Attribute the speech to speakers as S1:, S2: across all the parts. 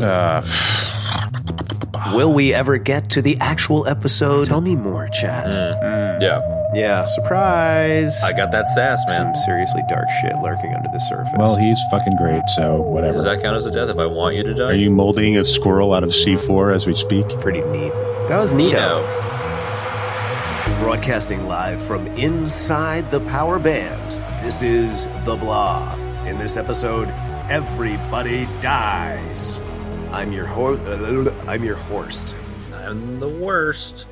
S1: Uh,
S2: Will we ever get to the actual episode? Tell me more, Chad.
S3: Yeah.
S2: Yeah, surprise.
S3: I got that sass, man.
S2: Some seriously dark shit lurking under the surface.
S1: well, he's fucking great, so whatever.
S3: Does that count as a death if I want you to die?
S1: Are you molding a squirrel out of C4 as we speak?
S2: pretty neat. That was neat.
S3: No.
S2: Broadcasting live from inside the power band. This is The Blah. In this episode, everybody dies. I'm your ho- I'm your Horst,
S3: I'm the worst.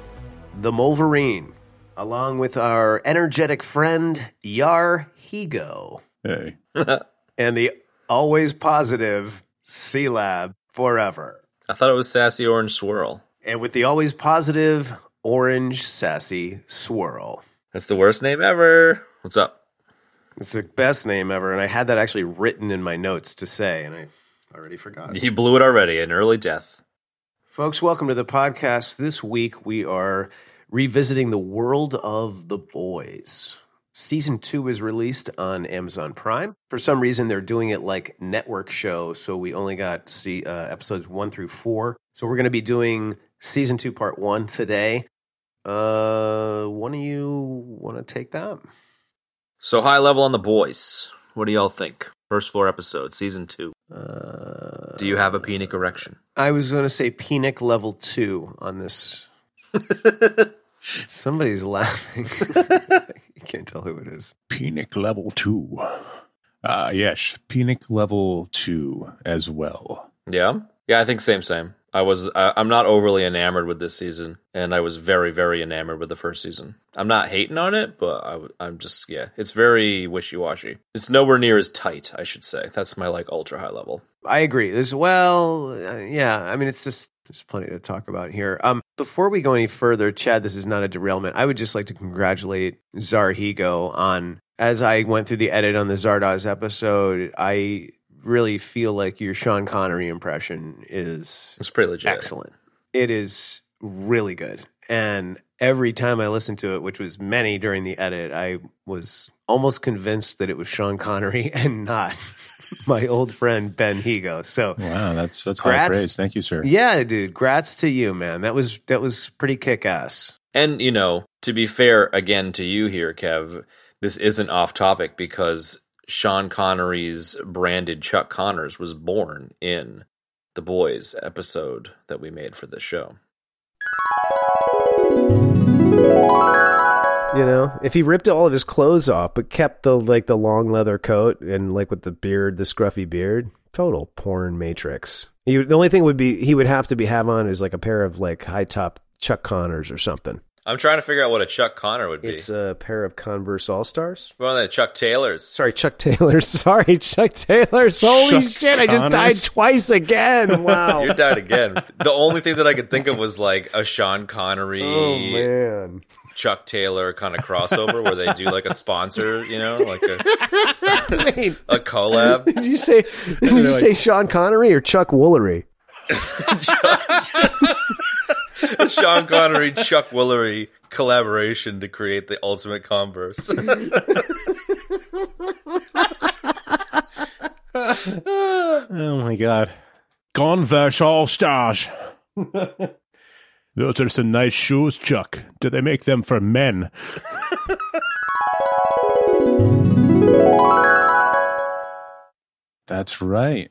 S2: the Wolverine, along with our energetic friend Yar Higo,
S1: Hey.
S2: and the always positive C Lab forever.
S3: I thought it was Sassy Orange Swirl.
S2: And with the always positive orange sassy swirl.
S3: That's the worst name ever. What's up?
S2: It's the best name ever, and I had that actually written in my notes to say, and I already forgot.
S3: You blew it already. An early death.
S2: Folks, welcome to the podcast. This week we are revisiting the world of the boys. Season two is released on Amazon Prime. For some reason, they're doing it like network show, so we only got see uh, episodes one through four. So we're going to be doing season two, part one today. Uh, one of you want to take that?
S3: So high level on the boys. What do y'all think? First four episodes, season two.
S2: Uh,
S3: Do you have a penic erection?
S2: I was going to say Penic level two on this. Somebody's laughing. you can't tell who it is.
S1: Penic level 2. Uh, yes, Penic level 2 as well.
S3: Yeah. Yeah, I think same, same. I was. I, I'm not overly enamored with this season, and I was very, very enamored with the first season. I'm not hating on it, but I'm just yeah. It's very wishy washy. It's nowhere near as tight. I should say. That's my like ultra high level.
S2: I agree. There's well, uh, yeah. I mean, it's just there's plenty to talk about here. Um, before we go any further, Chad, this is not a derailment. I would just like to congratulate Zarhigo on as I went through the edit on the Zardoz episode. I really feel like your Sean Connery impression is
S3: It's pretty legit.
S2: excellent. It is really good. And every time I listened to it, which was many during the edit, I was almost convinced that it was Sean Connery and not my old friend Ben Higo. So
S1: Wow, that's that's high praise. Thank you, sir.
S2: yeah, dude, grats to you, man. That was that was pretty kick ass.
S3: And you know, to be fair again to you here, Kev, this isn't off topic because Sean Connery's branded Chuck Connors was born in the Boys episode that we made for this show.
S4: You know, if he ripped all of his clothes off but kept the like the long leather coat and like with the beard, the scruffy beard, total porn matrix. He, the only thing would be he would have to be have on is like a pair of like high top Chuck Connors or something.
S3: I'm trying to figure out what a Chuck Connor would be.
S4: It's a pair of Converse All Stars.
S3: One of the Chuck Taylors.
S4: Sorry, Chuck Taylors. Sorry, Chuck Taylor's. Holy
S1: Chuck
S4: shit! I just died
S1: Connors?
S4: twice again. Wow.
S3: You died again. the only thing that I could think of was like a Sean Connery,
S4: oh man.
S3: Chuck Taylor kind of crossover where they do like a sponsor, you know, like a,
S4: Wait,
S3: a collab.
S4: did you say? Did you say Sean Connery or Chuck Woolery?
S3: Sean Connery, Chuck Woolery collaboration to create the ultimate Converse.
S1: Oh my god. Converse All Stars. Those are some nice shoes, Chuck. Do they make them for men? That's right.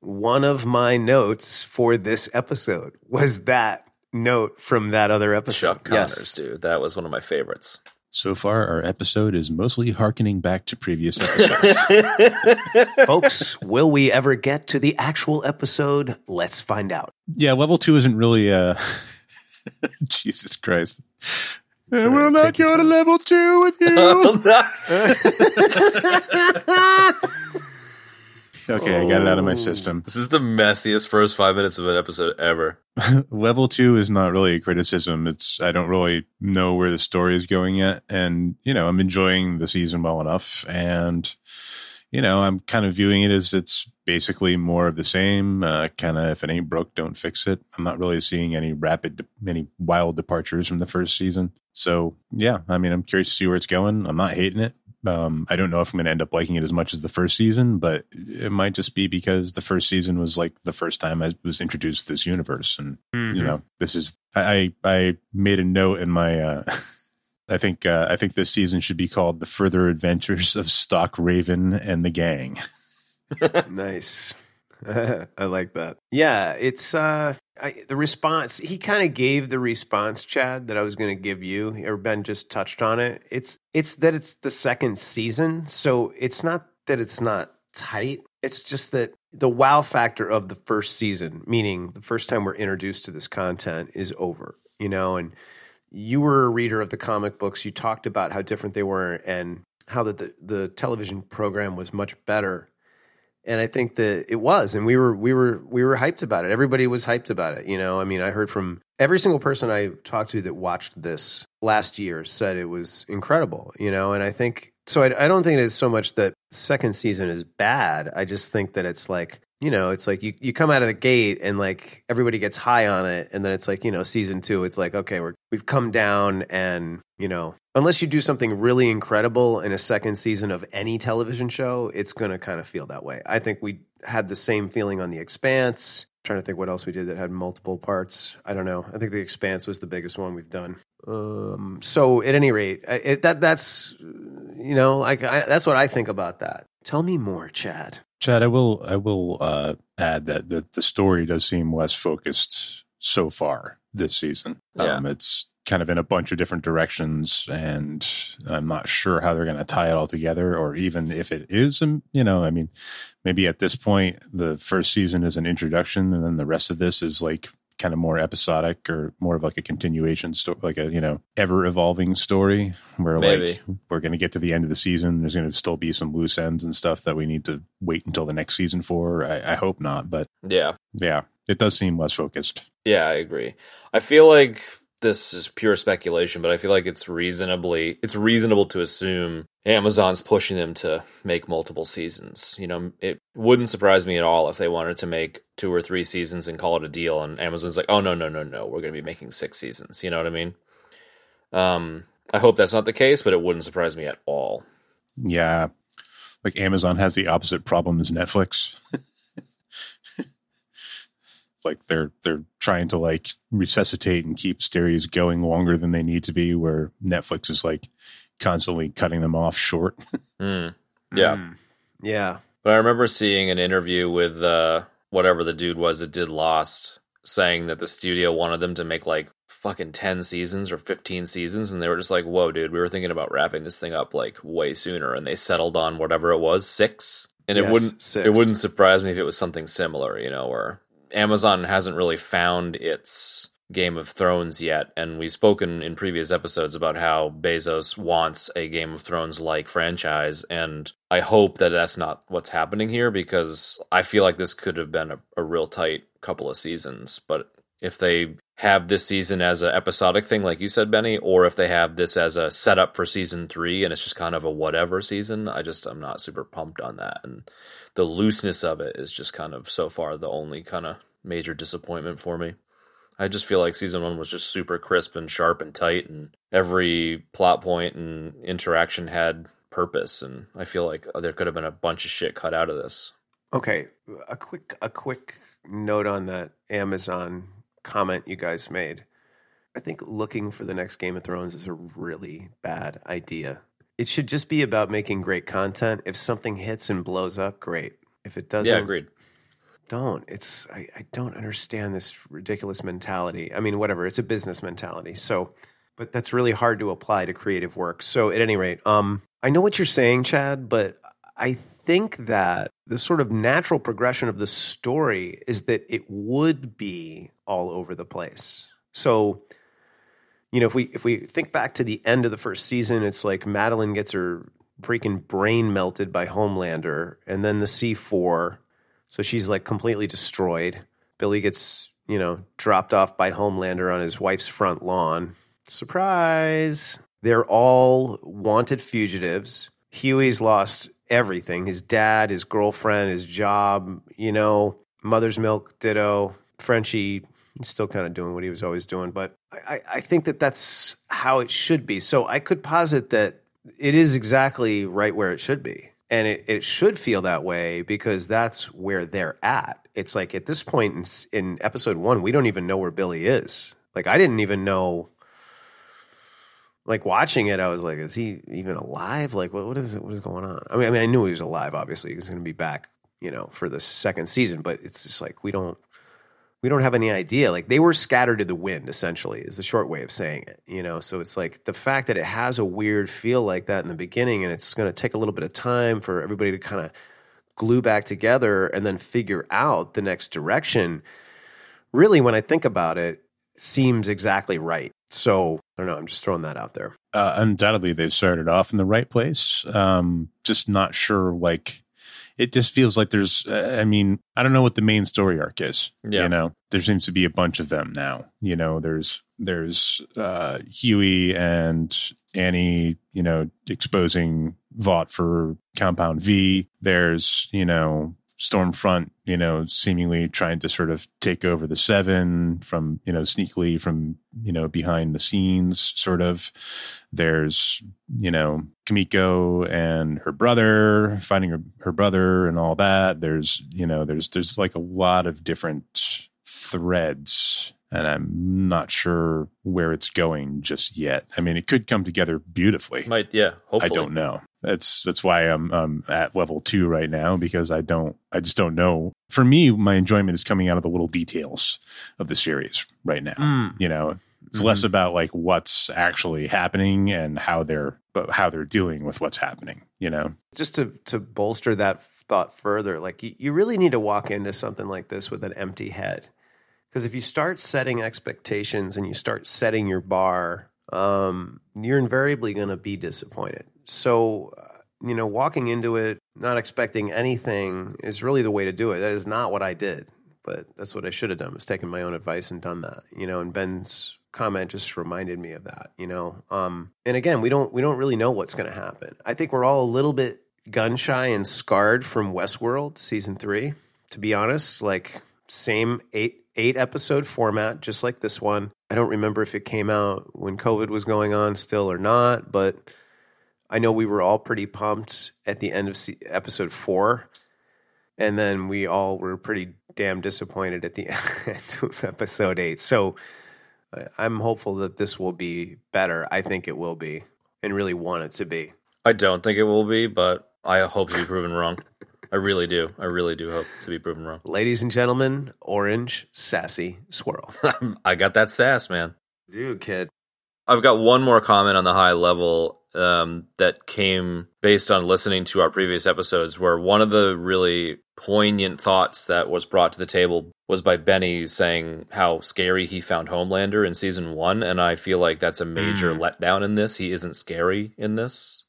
S2: One of my notes for this episode was that note from that other episode.
S3: Chuck Connors, dude. That was one of my favorites.
S1: So far, our episode is mostly harkening back to previous episodes.
S2: Folks, will we ever get to the actual episode? Let's find out.
S1: yeah, level two isn't really. uh Jesus Christ. I will not
S2: take your
S1: go to level two with you. Okay, I got it out of my system.
S3: this is the messiest first five minutes of an episode ever.
S1: level two is not really a criticism. It's I don't really know where the story is going yet, and you know I'm enjoying the season well enough, and you know I'm kind of viewing it as it's basically more of the same. Uh, kind of if it ain't broke, don't fix it. I'm not really seeing any rapid, any wild departures from the first season. So yeah, I mean I'm curious to see where it's going. I'm not hating it. Um, I don't know if I'm going to end up liking it as much as the first season, but it might just be because the first season was like the first time I was introduced to this universe, and
S2: Mm-hmm.
S1: you know, this is I I made a note in my. Uh, I think uh, I think this season should be called "The Further Adventures of Stock Raven and the Gang."
S2: nice. I like that. Yeah, it's uh I, the response. He kind of gave the response, Chad, that I was going to give you. Or Ben just touched on it. It's it's that it's the second season, so it's not that it's not tight. It's just that the wow factor of the first season, meaning the first time we're introduced to this content, is over. You know, and you were a reader of the comic books. You talked about how different they were and how that the, the television program was much better and I think that it was, and we were we were we were hyped about it. Everybody was hyped about it. You know, I mean, I heard from every single person I talked to that watched this last year said it was incredible. You know, and I think so. I, I don't think it's so much that second season is bad. I just think that it's like you know, it's like you you come out of the gate and like everybody gets high on it, and then it's like you know, season two, it's like okay, we're we've come down, and you know, unless you do something really incredible in a second season of any television show, it's going to kind of feel that way. I think we had the same feeling on The Expanse. trying to think what else we did that had multiple parts. I don't know. I think The Expanse was the biggest one we've done. Um, so at any rate, it, that that's you know, like I, that's what I think about that. Tell me more, Chad.
S1: Chad, I will I will uh, add that the the story does seem less focused so far this season.
S3: Yeah.
S1: Um, it's kind of in a bunch of different directions, and I'm not sure how they're going to tie it all together, or even if it is. um, You know, I mean, maybe at this point, the first season is an introduction, and then the rest of this is like kind of more episodic or more of like a continuation story, like a you know ever evolving story where
S3: Maybe.
S1: like we're going to get to the end of the season. There's going to still be some loose ends and stuff that we need to wait until the next season for. I, I hope not, but
S3: Yeah.
S1: yeah, it does seem less focused.
S3: Yeah, I agree. I feel like this is pure speculation, but I feel like it's reasonably it's reasonable to assume Amazon's pushing them to make multiple seasons. You know, it wouldn't surprise me at all if they wanted to make two or three seasons and call it a deal and Amazon's like, "Oh no, no, no, no. We're going to be making six seasons." You know what I mean? Um I hope that's not the case, but it wouldn't surprise me at all.
S1: Yeah, like Amazon has the opposite problem as Netflix. like they're they're trying to like resuscitate and keep series going longer than they need to be, where Netflix is like constantly cutting them off short.
S3: Hmm. Yeah.
S2: Mm. yeah.
S3: But I remember seeing an interview with uh, whatever the dude was that did Lost, saying that the studio wanted them to make like fucking 10 seasons or 15 seasons. And they were just like, whoa, dude, we were thinking about wrapping this thing up like way sooner. And they settled on whatever it was, six. And
S2: Yes,
S3: it wouldn't
S2: six.
S3: it wouldn't surprise me if it was something similar, you know, where Amazon hasn't really found its Game of Thrones yet, and we've spoken in previous episodes about how Bezos wants a Game of Thrones like franchise, and I hope that that's not what's happening here because I feel like this could have been a, a real tight couple of seasons. But if they have this season as an episodic thing, like you said, Benny, or if they have this as a setup for season three and it's just kind of a whatever season, I just I'm not super pumped on that, and the looseness of it is just kind of so far the only kind of major disappointment for me. I just feel like season one was just super crisp and sharp and tight, and every plot point and interaction had purpose. And I feel like there could have been a bunch of shit cut out of this.
S2: Okay, a quick a quick note on that Amazon comment you guys made. I think looking for the next Game of Thrones is a really bad idea. It should just be about making great content. If something hits and blows up, great. If it doesn't,
S3: yeah, agreed.
S2: don't. It's I, I don't understand this ridiculous mentality. I mean, whatever. It's a business mentality. So, but that's really hard to apply to creative work. So, at any rate, um, I know what you're saying, Chad, but I think that the sort of natural progression of the story is that it would be all over the place. So, you know, if we if we think back to the end of the first season, it's like Madeline gets her freaking brain melted by Homelander, and then the C four, so she's like completely destroyed. Billy gets you know dropped off by Homelander on his wife's front lawn. Surprise! They're all wanted fugitives. Hughie's lost everything: his dad, his girlfriend, his job. You know, mother's milk, ditto. Frenchie he's still kind of doing what he was always doing. But I, I- think that that's how it should be. So I could posit that it is exactly right where it should be. And it, it should feel that way because that's where they're at. It's like at this point in, in episode one, we don't even know where Billy is. Like, I didn't even know. Like watching it, I was like, "Is he even alive? Like, what what is? What is going on?" I mean, I mean, I knew he was alive. Obviously, he's going to be back, you know, for the second season. But it's just like we don't we don't have any idea. Like they were scattered to the wind, essentially, is the short way of saying it. You know, so it's like the fact that it has a weird feel like that in the beginning, and it's going to take a little bit of time for everybody to kind of glue back together and then figure out the next direction. Really, when I think about it, seems exactly right. So I don't know. I'm just throwing that out there.
S1: uh, undoubtedly they started off in the right place. Um, just not sure. Like, it just feels like there's. Uh, I mean, I don't know what the main story arc is.
S3: Yeah.
S1: You know, there seems to be a bunch of them now. You know, there's there's uh, Hughie and Annie. You know, exposing Vought for Compound V. There's you know Stormfront, you know, seemingly trying to sort of take over the seven from, you know, sneakily from, you know, behind the scenes, sort of. There's, you know, Kimiko and her brother finding her, her brother and all that. There's, you know, there's, there's like a lot of different threads and I'm not sure where it's going just yet. I mean, it could come together beautifully.
S3: Might yeah. Hopefully.
S1: I don't know. That's that's why I'm um at level two right now because I don't I just don't know. For me, my enjoyment is coming out of the little details of the series right now. You know, it's less about like what's actually happening and how they're but how they're dealing with what's happening. You know,
S2: just to to bolster that thought further, like you, you really need to walk into something like this with an empty head. Because if you start setting expectations and you start setting your bar, um, you're invariably going to be disappointed. So, uh, you know, walking into it not expecting anything is really the way to do it. That is not what I did, but that's what I should have done was taken my own advice and done that. You know, and Ben's comment just reminded me of that. You know, um, and again, we don't we don't really know what's going to happen. I think we're all a little bit gun shy and scarred from Westworld season three. To be honest, like same eight eight episode format, just like this one. I don't remember if it came out when COVID was going on still or not, but I know we were all pretty pumped at the end of episode four, and then we all were pretty damn disappointed at the end of episode eight. So I'm hopeful that this will be better. I think it will be, and really want it to be.
S3: I don't think it will be, but I hope to be proven wrong. I really do. I really do hope to be proven wrong.
S2: Ladies and gentlemen, orange sassy swirl.
S3: I got that sass, man.
S2: Dude, kid.
S3: I've got one more comment on the high level um, that came based on listening to our previous episodes, where one of the really poignant thoughts that was brought to the table was by Benny saying how scary he found Homelander in season one. And I feel like that's a major letdown in this. He isn't scary in this.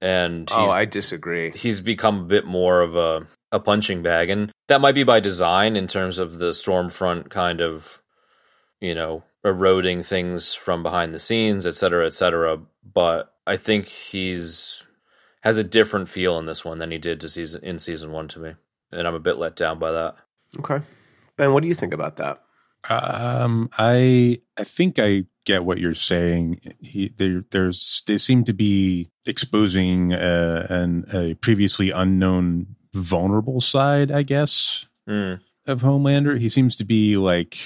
S3: And he's,
S2: Oh, I disagree.
S3: he's become a bit more of a, a punching bag. And that might be by design in terms of the Stormfront kind of, you know, eroding things from behind the scenes, et cetera, et cetera. But I think he's has a different feel in this one than he did to season in season one to me. And I'm a bit let down by that.
S2: Okay. Ben, what do you think about that?
S1: Um, I I think I get what you're saying. He, there, there's they seem to be exposing uh, an a previously unknown vulnerable side, I guess,
S3: Mm.
S1: of Homelander. He seems to be like,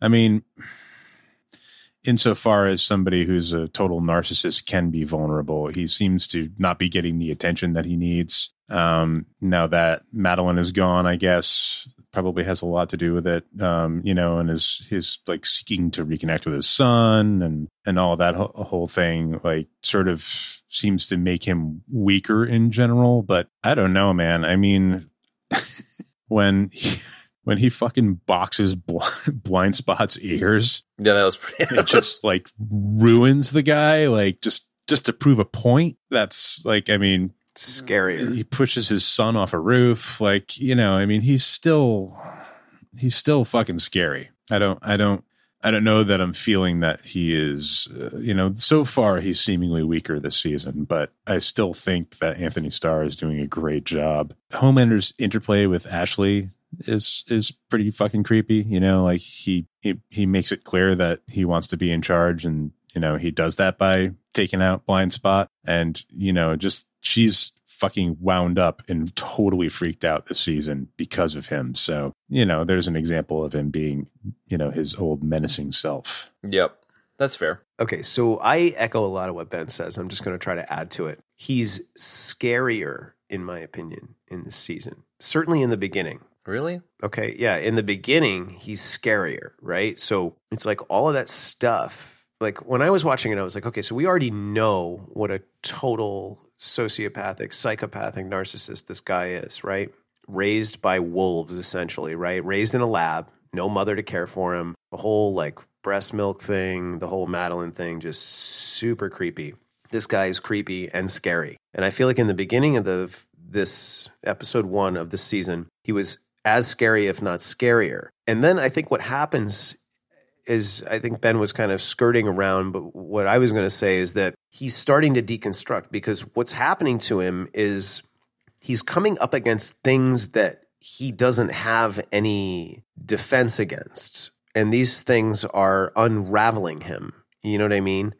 S1: I mean, insofar as somebody who's a total narcissist can be vulnerable, he seems to not be getting the attention that he needs. Um, now that Madeline is gone, I guess probably has a lot to do with it. Um, you know, and his his like seeking to reconnect with his son and and all that whole, whole thing, like sort of seems to make him weaker in general. But I don't know, man. I mean, when he, when he fucking boxes bl- blind spot's ears,
S3: Yeah, that was pretty.
S1: it just like ruins the guy, like just just to prove a point. That's like, I mean,
S2: Scarier.
S1: he pushes his son off a roof like you know i mean he's still he's still fucking scary i don't i don't i don't know that i'm feeling that he is uh, you know so far he's seemingly weaker this season but i still think that anthony starr is doing a great job homelander's interplay with ashley is is pretty fucking creepy you know like he he he makes it clear that he wants to be in charge and you know, he does that by taking out blind spot and, you know, just she's fucking wound up and totally freaked out this season because of him. So, you know, there's an example of him being, you know, his old menacing self.
S3: Yep. That's fair.
S2: Okay, so I echo a lot of what Ben says. I'm just going to try to add to it. He's scarier, in my opinion, in this season. Certainly in the beginning.
S3: Really?
S2: Okay, yeah, in the beginning, he's scarier, right? So it's like all of that stuff. Like when I was watching it, I was like, okay, so we already know what a total sociopathic, psychopathic narcissist this guy is, right? Raised by wolves, essentially, right? Raised in a lab, no mother to care for him, the whole like breast milk thing, the whole Madeline thing, just super creepy. This guy is creepy and scary. And I feel like in the beginning of the this episode one of this season, he was as scary, if not scarier. And then I think what happens is I think Ben was kind of skirting around, but what I was going to say is that he's starting to deconstruct because what's happening to him is he's coming up against things that he doesn't have any defense against. And these things are unraveling him. You know what I mean?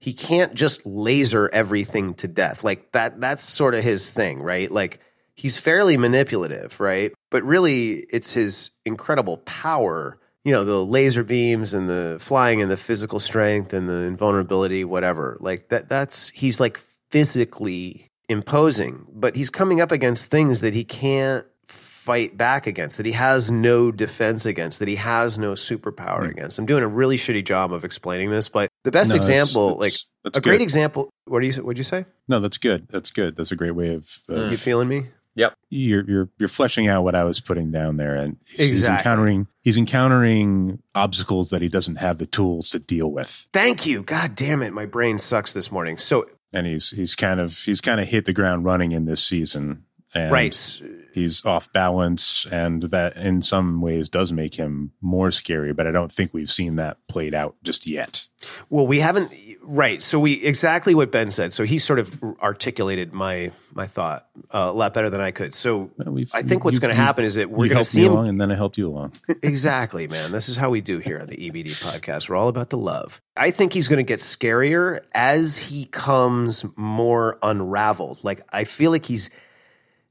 S2: He can't just laser everything to death. Like that that's sort of his thing, right? Like he's fairly manipulative, right? But really it's his incredible power you know the laser beams and the flying and the physical strength and the invulnerability whatever. Like that that's he's like physically imposing but he's coming up against things that he can't fight back against that he has no defense against that he has no superpower mm. against. I'm doing a really shitty job of explaining this but the best no, example like that's a good. great example what do you what did you say?
S1: No that's good. That's good. That's a great way of,
S2: of you feeling me
S3: Yep.
S1: You're you're you're fleshing out what I was putting down there, and
S2: he's, exactly.
S1: he's encountering he's encountering obstacles that he doesn't have the tools to deal with.
S2: Thank you. God damn it, my brain sucks this morning. So
S1: and he's he's kind of he's kind of hit the ground running in this season. And
S2: right.
S1: He's off balance, and that in some ways does make him more scary. But I don't think we've seen that played out just yet.
S2: Well, we haven't. Right. So we exactly what Ben said. So he sort of articulated my my thought uh, a lot better than I could. So well, I think what's going to happen is that we're going to see him
S1: along, and then I helped you along.
S2: exactly, man. This is how we do here on the EBD podcast. We're all about the love. I think he's going to get scarier as he comes more unraveled. Like I feel like he's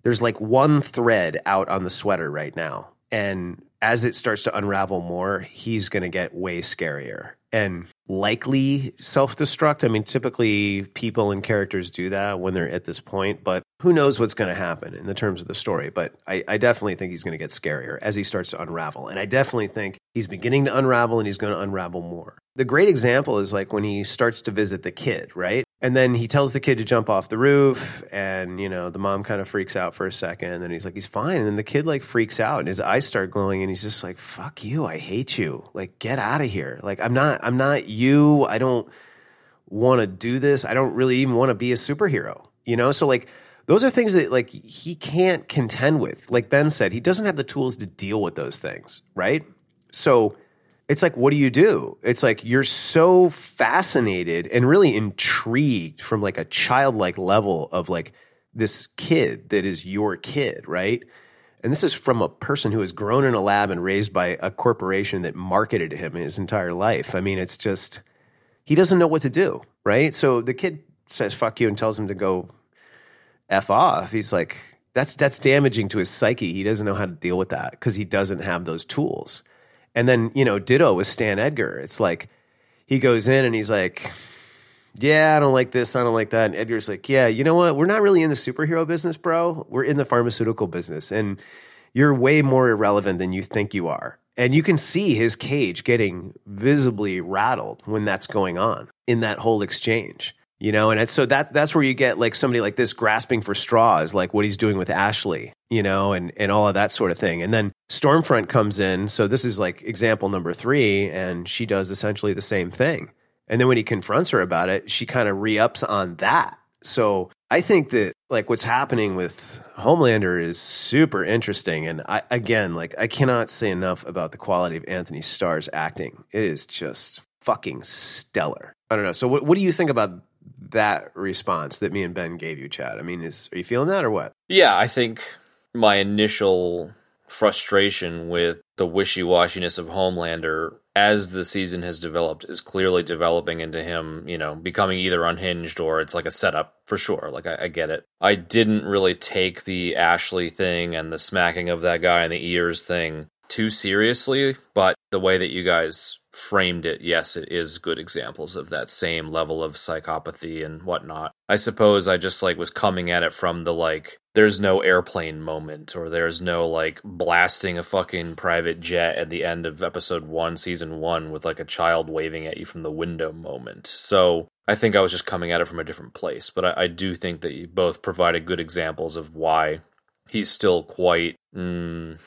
S2: there's like one thread out on the sweater right now, and as it starts to unravel more, he's going to get way scarier and likely self destruct. I mean, typically people and characters do that when they're at this point, but who knows what's going to happen in the terms of the story. But I, I definitely think he's going to get scarier as he starts to unravel. And I definitely think he's beginning to unravel and he's going to unravel more. The great example is like when he starts to visit the kid, right? And then he tells the kid to jump off the roof, and you know the mom kind of freaks out for a second, and then he's like, "He's fine." And then the kid like freaks out, and his eyes start glowing, and he's just like, "Fuck you! I hate you! Like, get out of here! Like, I'm not, I'm not you. I don't want to do this. I don't really even want to be a superhero, you know." So like, those are things that like he can't contend with. Like Ben said, he doesn't have the tools to deal with those things, right? So it's like, what do you do? It's like you're so fascinated and really intrigued from like a childlike level of like this kid that is your kid, right? And this is from a person who has grown in a lab and raised by a corporation that marketed him his entire life. I mean, it's just, he doesn't know what to do, right? So the kid says, fuck you, and tells him to go F off. He's like, that's, that's damaging to his psyche. He doesn't know how to deal with that because he doesn't have those tools. And then, you know, ditto with Stan Edgar. It's like he goes in and he's like, yeah, I don't like this, I don't like that. And Edgar's like, yeah, you know what? We're not really in the superhero business, bro. We're in the pharmaceutical business. And you're way more irrelevant than you think you are. And you can see his cage getting visibly rattled when that's going on in that whole exchange you know? And so that that's where you get like somebody like this grasping for straws like what he's doing with ashley you know and and all of that sort of thing. And then stormfront comes in. So this is like example number three and she does essentially the same thing. And then when he confronts her about it she kind of re-ups on that. So i think that like what's happening with homelander is super interesting. And i again like i cannot say enough about the quality of anthony starr's acting. It is just fucking stellar. I don't know. So, what, what do you think about that response that me and Ben gave you, Chad? I mean, is are you feeling that or what?
S3: Yeah, I think my initial frustration with the wishy washiness of Homelander as the season has developed, is clearly developing into him, you know, becoming either unhinged or it's like a setup for sure. Like, I, I get it. I didn't really take the Ashley thing and the smacking of that guy in the ears thing too seriously, but the way that you guys framed it, yes, it is good examples of that same level of psychopathy and whatnot. I suppose I just like was coming at it from the like, there's no airplane moment or there's no like blasting a fucking private jet at the end of episode one, season one, with like a child waving at you from the window moment. So I think I was just coming at it from a different place, but I, I do think that you both provided good examples of why he's still quite. Mm,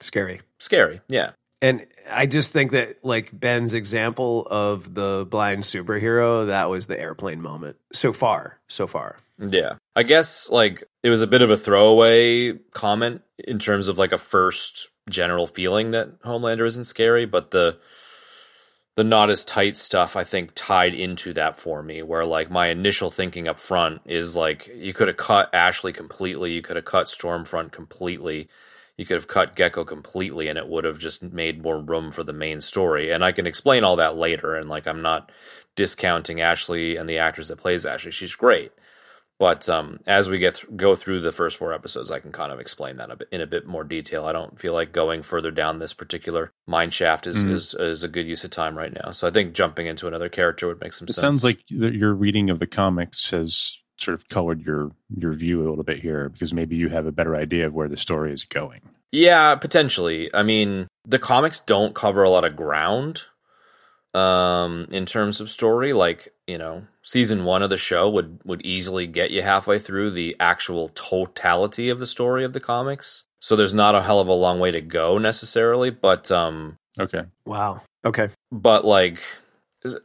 S2: Scary.
S3: Scary, yeah.
S2: And I just think that like Ben's example of the blind superhero, that was the airplane moment. So far, so far.
S3: Yeah. I guess like it was a bit of a throwaway comment in terms of like a first general feeling that Homelander isn't scary, but the the not as tight stuff I think tied into that for me where like my initial thinking up front is like you could have cut Ashley completely, you could have cut Stormfront completely. You could have cut Gecko completely and it would have just made more room for the main story. And I can explain all that later and like I'm not discounting Ashley and the actress that plays Ashley. She's great. But um, as we get th- go through the first four episodes, I can kind of explain that a bit, in a bit more detail. I don't feel like going further down this particular mine shaft is,
S1: Mhm.
S3: is is a good use of time right now. So I think jumping into another character would make some
S1: It
S3: sense.
S1: sounds like your reading of the comics has sort of colored your your view a little bit here because maybe you have a better idea of where the story is going.
S3: Yeah, potentially. I mean, the comics don't cover a lot of ground um in terms of story like you know season 1 of the show would would easily get you halfway through the actual totality of the story of the comics so there's not a hell of a long way to go necessarily but um
S1: Okay.
S2: Wow. Okay.
S3: but like is-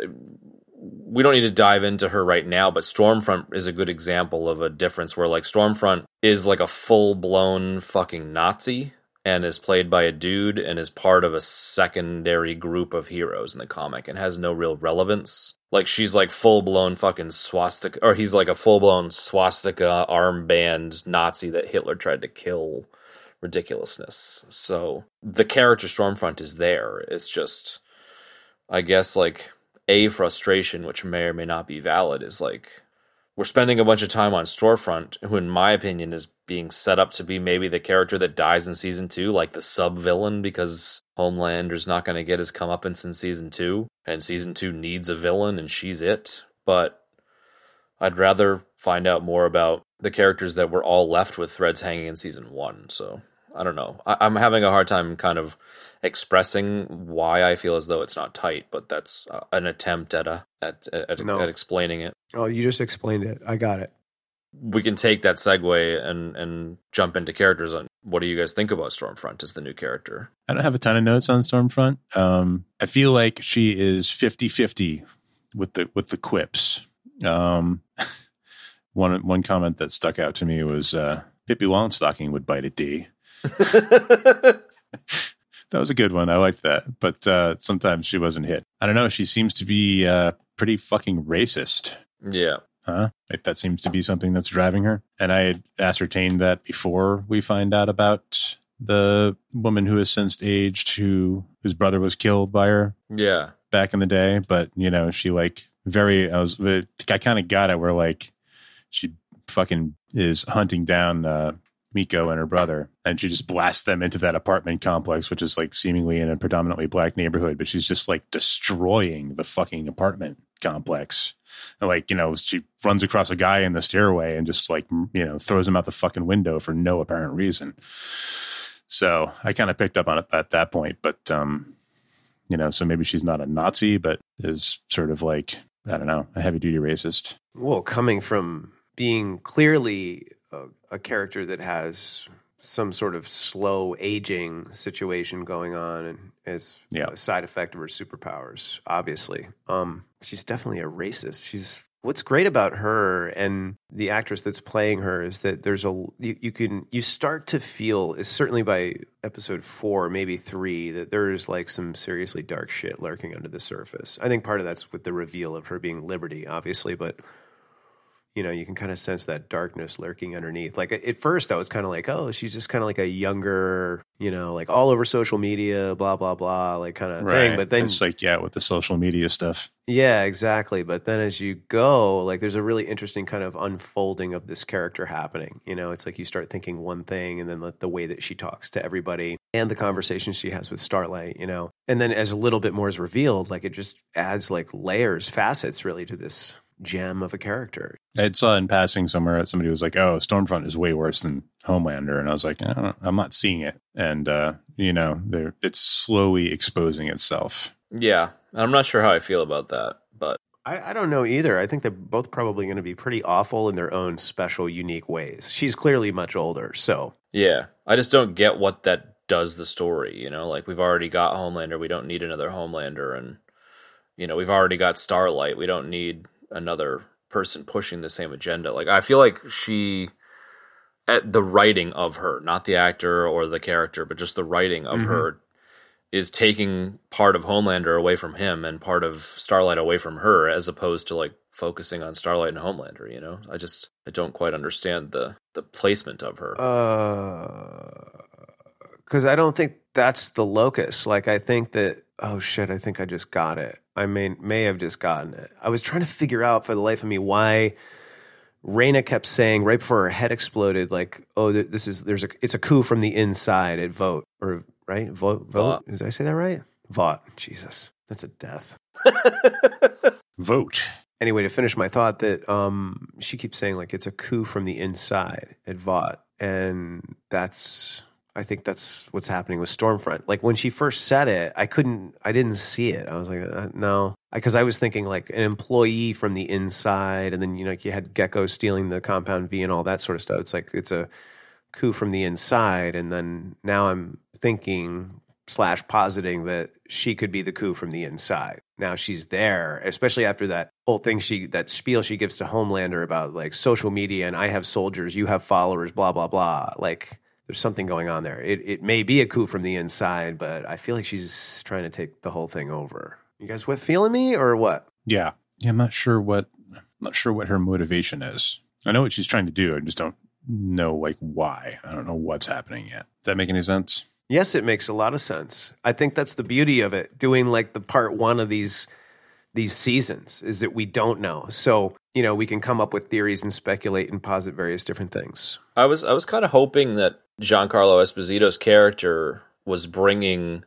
S3: we don't need to dive into her right now but stormfront is a good example of a difference where like stormfront is like a full-blown fucking nazi and is played by a dude and is part of a secondary group of heroes in the comic and has no real relevance. Like she's like full-blown fucking swastika or he's like a full-blown swastika armband nazi that hitler tried to kill. Ridiculousness. So the character stormfront is there. It's just I guess like a frustration, which may or may not be valid, is like we're spending a bunch of time on Stormfront, who, in my opinion, is being set up to be maybe the character that dies in season two, like the sub villain, because Homelander's not going to get his comeuppance in season two, and season two needs a villain, and she's it. But I'd rather find out more about the characters that were all left with threads hanging in season one. So I don't know. I- I'm having a hard time kind of expressing why I feel as though it's not tight, but that's uh, an attempt at a at at,
S2: No.
S3: at explaining it.
S2: Oh, you just explained it. I got it.
S3: We can take that segue and and jump into characters. On what do you guys think about Stormfront as the new character?
S1: I don't have a ton of notes on Stormfront. Um, I feel like she is 50-50 with the with the quips. Um, one one comment that stuck out to me was uh, Pippi Longstocking would bite a D. That was a good one. I liked that. But uh, sometimes she wasn't hit. I don't know. She seems to be uh, pretty fucking racist.
S3: yeah,
S1: Huh? Like that seems to be something that's driving her. And I had ascertained that before we find out about the woman who has since aged, who whose brother was killed by her
S3: yeah,
S1: back in the day. But you know, she like very. I was. I kind of got it where like she fucking is hunting down uh, Miko and her brother, and she just blasts them into that apartment complex, which is like seemingly in a predominantly black neighborhood. But she's just like destroying the fucking apartment complex. And like you know, she runs across a guy in the stairway and just like you know throws him out the fucking window for no apparent reason. So I kind of picked up on it at that point, but um, you know, so maybe she's not a Nazi, but is sort of like I don't know, a heavy duty racist.
S2: Well, coming from being clearly a, a character that has some sort of slow aging situation going on and as
S1: Yeah.
S2: a side effect of her superpowers, obviously. Um, she's definitely a racist. She's what's great about her and the actress that's playing her is that there's a you, you can you start to feel is certainly by episode four maybe three that there is like some seriously dark shit lurking under the surface i think part of that's with the reveal of her being liberty obviously but you know, you can kind of sense that darkness lurking underneath. Like at first, I was kind of like, oh, she's just kind of like a younger, you know, like all over social media, blah blah blah, like kind of
S1: right.
S2: thing. But then
S1: it's like yeah, with the social media stuff.
S2: yeah, exactly. But then as you go, like there's a really interesting kind of unfolding of this character happening. You know, it's like you start thinking one thing and then the, the way that she talks to everybody and the conversations she has with Starlight, you know. And then as a little bit more is revealed, like it just adds like layers, facets really to this gem of a character.
S1: I saw in passing somewhere that somebody was like, "Oh, Stormfront is way worse than Homelander," and I was like, I don't, "I'm not seeing it." And uh, you know, they're, it's slowly exposing itself.
S3: Yeah, I'm not sure how I feel about that, but
S2: I, I don't know either. I think they're both probably going to be pretty awful in their own special, unique ways. She's clearly much older, so
S3: yeah, I just don't get what that does the story. You know, like we've already got Homelander, we don't need another Homelander, and you know, we've already got Starlight, we don't need another person pushing the same agenda. Like I feel like she at the writing of her, not the actor or the character, but just the writing of
S2: Mhm.
S3: her is taking part of Homelander away from him and part of Starlight away from her as opposed to like focusing on Starlight and Homelander, you know? I just I don't quite understand the the placement of her.
S2: Uh because I don't think that's the locus. Like I think that oh shit, I think I just got it. I may may have just gotten it. I was trying to figure out for the life of me why Raynor kept saying right before her head exploded, like, "Oh, this is there's a it's a coup from the inside at vote or right vote vote." Did I say that right? Vought. Jesus, that's a death.
S1: Vote.
S2: Anyway, to finish my thought, that um, she keeps saying like it's a coup from the inside at Vought, and that's I think that's what's happening with Stormfront. Like when she first said it, I couldn't, I didn't see it. I was like, uh, no, because I was thinking like an employee from the inside, and then you know like you had Gecko stealing the compound V and all that sort of stuff. It's like it's a coup from the inside, and then now I'm thinking slash positing that she could be the coup from the inside. Now she's there, especially after that whole thing she that spiel she gives to Homelander about like social media and I have soldiers, you have followers, blah blah blah. Like there's something going on there. It it may be a coup from the inside, but I feel like she's trying to take the whole thing over. You guys with feeling me or what?
S1: Yeah, yeah. I'm not sure what, I'm not sure what her motivation is. I know what she's trying to do. I just don't know like why. I don't know what's happening yet. Does that make any sense?
S2: Yes, it makes a lot of sense. I think that's the beauty of it. Doing like the part one of these these seasons is that we don't know. So you know we can come up with theories and speculate and posit various different things.
S3: I was I was kind of hoping that Giancarlo Esposito's character was bringing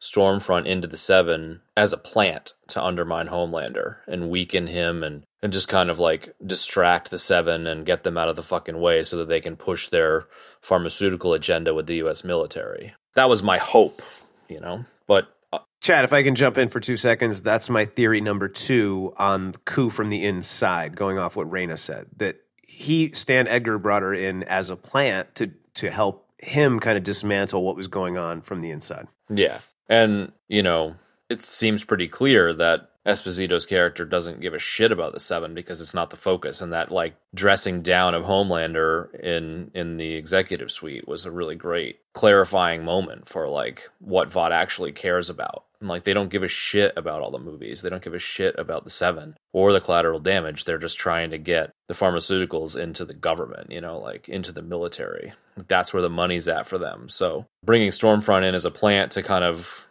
S3: Stormfront into the Seven as a plant to undermine Homelander and weaken him and and just kind of like distract the Seven and get them out of the fucking way so that they can push their pharmaceutical agenda with the U.S. military. That was my hope, you know. But uh,
S2: Chad, if I can jump in for two seconds, that's my theory number two on coup from the inside, going off what Raynor said. That he, Stan Edgar, brought her in as a plant to to help him kind of dismantle what was going on from the inside.
S3: Yeah. And, you know, it seems pretty clear that Esposito's character doesn't give a shit about the Seven because it's not the focus, and that like dressing down of Homelander in in the executive suite was a really great clarifying moment for like what Vought actually cares about. And like they don't give a shit about all the movies. They don't give a shit about the Seven or the collateral damage. They're just trying to get the pharmaceuticals into the government, you know, like into the military. That's where the money's at for them. So bringing Stormfront in as a plant to kind of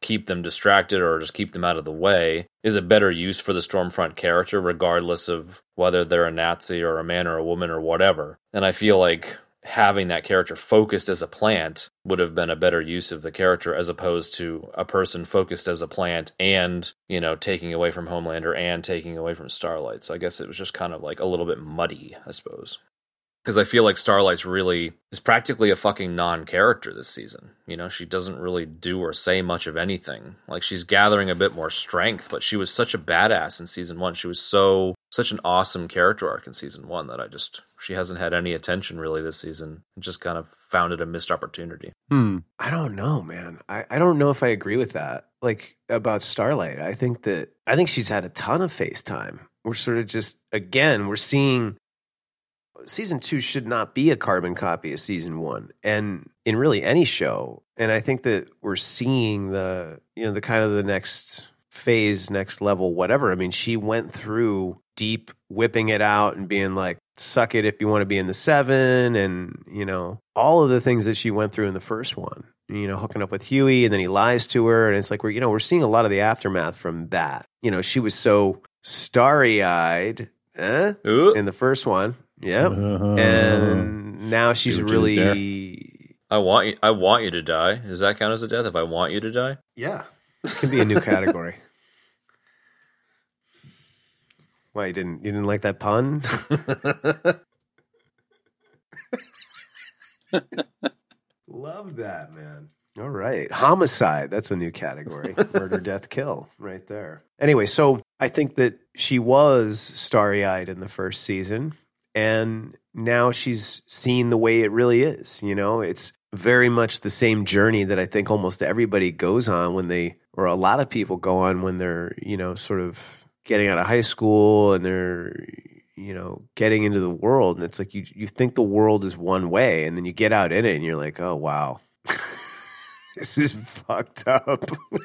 S3: keep them distracted or just keep them out of the way is a better use for the Stormfront character, regardless of whether they're a Nazi or a man or a woman or whatever. And I feel like having that character focused as a plant would have been a better use of the character as opposed to a person focused as a plant and, you know, taking away from Homelander and taking away from Starlight. So I guess it was just kind of like a little bit muddy, I suppose because I feel like Starlight's really is practically a fucking non-character this season. You know, she doesn't really do or say much of anything. Like she's gathering a bit more strength, but she was such a badass in season 1. She was so such an awesome character arc in season 1 that I just she hasn't had any attention really this season. And just kind of found it a missed opportunity.
S1: Hmm.
S2: I don't know, man. I, I don't know if I agree with that. Like about Starlight, I think that I think she's had a ton of FaceTime. We're sort of just again, we're seeing season two should not be a carbon copy of season one and in really any show and i think that we're seeing the you know the kind of the next phase next level whatever i mean she went through deep whipping it out and being like, suck it if you want to be in the seven. And, you know, all of the things that she went through in the first one, you know, hooking up with Hughie and then he lies to her. And it's like, we're, you know, we're seeing a lot of the aftermath from that. You know, she was so starry eyed eh? In the first one. Yep.
S1: Uh,
S2: And now she's
S1: See what you did
S2: really,
S3: I want you. I want you to die. Does that count as a death? If I want you to die,
S2: yeah, could be a new category. Why you didn't you didn't like that pun? Love that, man. All right. Homicide. That's a new category. Murder, death, kill, right there. Anyway, so I think that she was starry eyed in the first season, and now she's seen the way it really is. You know, it's very much the same journey that I think almost everybody goes on when they, or a lot of people go on when they're, you know, sort of getting out of high school and they're, you know, getting into the world. And it's like you, you think the world is one way, and then you get out in it and you're like, oh, wow. this is fucked up.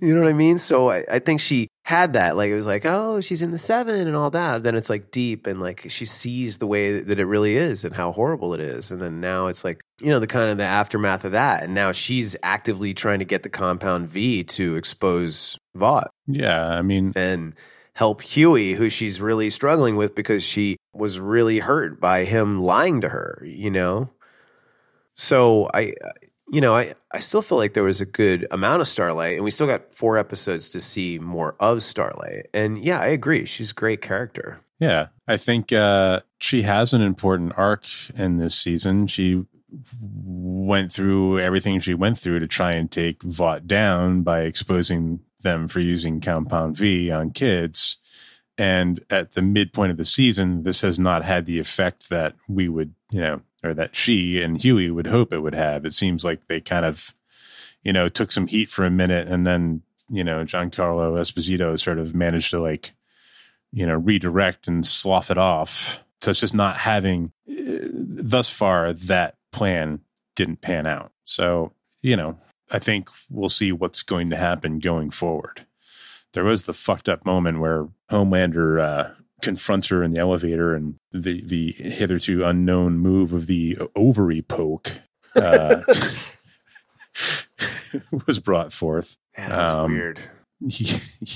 S2: you know what I mean? So I, I think she had that. Like it was like, oh, she's in the seven and all that. Then it's like deep and like she sees the way that it really is and how horrible it is. And then now it's like, you know, the kind of the aftermath of that. And now she's actively trying to get the compound V to expose Vought
S1: yeah, I mean,
S2: and help Hughie, who she's really struggling with because she was really hurt by him lying to her, you know? So I, you know, I, I still feel like there was a good amount of Starlight, and we still got four episodes to see more of Starlight. And yeah, I agree. She's a great character.
S1: Yeah, I think uh, she has an important arc in this season. She went through everything she went through to try and take Vought down by exposing them for using Compound V on kids. And at the midpoint of the season, this has not had the effect that we would, you know, or that she and Hughie would hope it would have. It seems like they kind of, you know, took some heat for a minute and then, you know, Giancarlo Esposito sort of managed to like, you know, redirect and slough it off. So it's just not having, uh, thus far, that plan didn't pan out. So, you know, I think we'll see what's going to happen going forward. There was the fucked up moment where Homelander uh, confronts her in the elevator, and the the hitherto unknown move of the ovary poke uh, was brought forth.
S2: Yeah, that's
S1: Um,
S2: weird.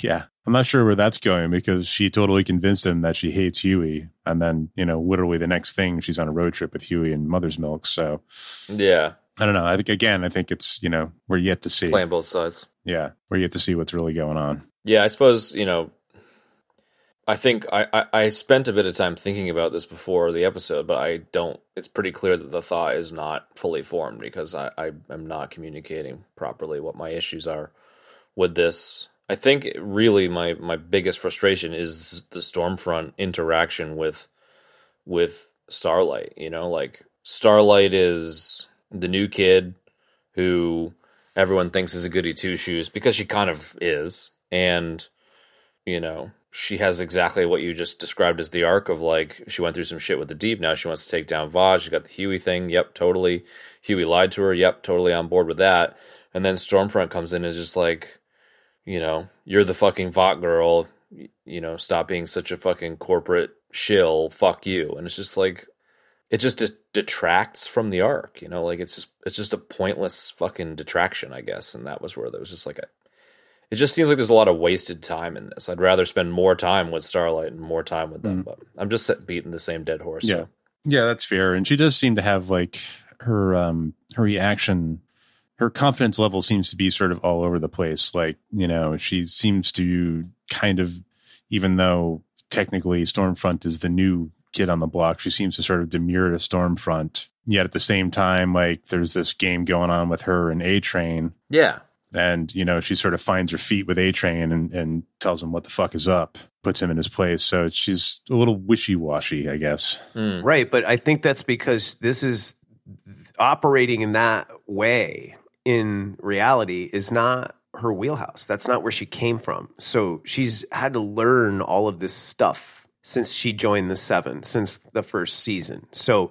S1: Yeah, I'm not sure where that's going because she totally convinced him that she hates Hughie, and then you know, literally the next thing she's on a road trip with Hughie and Mother's Milk. So
S3: yeah,
S1: I don't know. I think again, I think it's you know we're yet to see.
S3: playing both sides.
S1: Yeah, we're yet to see what's really going on.
S3: Yeah, I suppose you know. I think I, I, I spent a bit of time thinking about this before the episode, but I don't. It's pretty clear that the thought is not fully formed because I, I am not communicating properly what my issues are with this. I think really my my biggest frustration is the Stormfront interaction with with Starlight. You know, like Starlight is the new kid who everyone thinks is a goody two shoes because she kind of is, and you know she has exactly what you just described as the arc of like she went through some shit with the deep. Now she wants to take down Vought. She got the Hughie thing. Yep, totally. Hughie lied to her. Yep, totally on board with that. And then Stormfront comes in and is just like, you know, you're the fucking Vought girl. You know, stop being such a fucking corporate shill. Fuck you. And it's just like, it just detracts from the arc. You know, like it's just it's just a pointless fucking detraction, I guess. And that was where there was just like a. It just seems like there's a lot of wasted time in this. I'd rather spend more time with Starlight and more time with them. But I'm just beating the same dead horse.
S1: Yeah.
S3: So.
S1: Yeah, that's fair. And she does seem to have like her um her reaction her confidence level seems to be sort of all over the place. Like, you know, she seems to kind of even though technically Stormfront is the new kid on the block, she seems to sort of demur to Stormfront. Yet at the same time, like there's this game going on with her and A Train.
S3: Yeah.
S1: And, you know, she sort of finds her feet with A Train and, and tells him what the fuck is up, puts him in his place. So she's a little wishy washy, I guess.
S3: Mm.
S2: Right, but I think that's because this is operating in that way in reality is not her wheelhouse. That's not where she came from. So she's had to learn all of this stuff since she joined the Seven, since the first season. So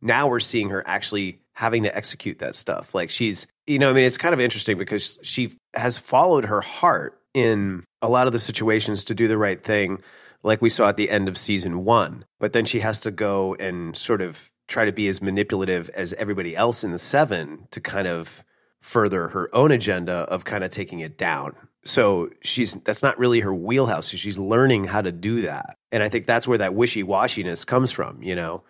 S2: now we're seeing her actually having to execute that stuff. Like she's, you know, I mean, it's kind of interesting because she has followed her heart in a lot of the situations to do the right thing, like we saw at the end of season one. But then she has to go and sort of try to be as manipulative as everybody else in the seven to kind of further her own agenda of kind of taking it down. So she's that's not really her wheelhouse. So she's learning how to do that. And I think that's where that wishy washiness comes from, you know.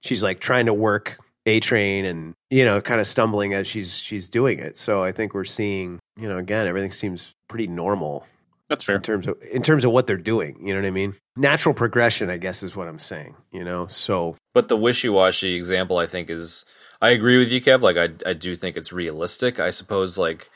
S2: She's like trying to work A train and, you know, kind of stumbling as she's she's doing it. So I think we're seeing, you know, again, everything seems pretty normal
S1: That's fair.
S2: in terms of in terms of what they're doing. You know what I mean? Natural progression, I guess, is what I'm saying. You know, so
S3: But the wishy washy example, I think, is I agree with you, Kev. Like, I I do think it's realistic. I suppose like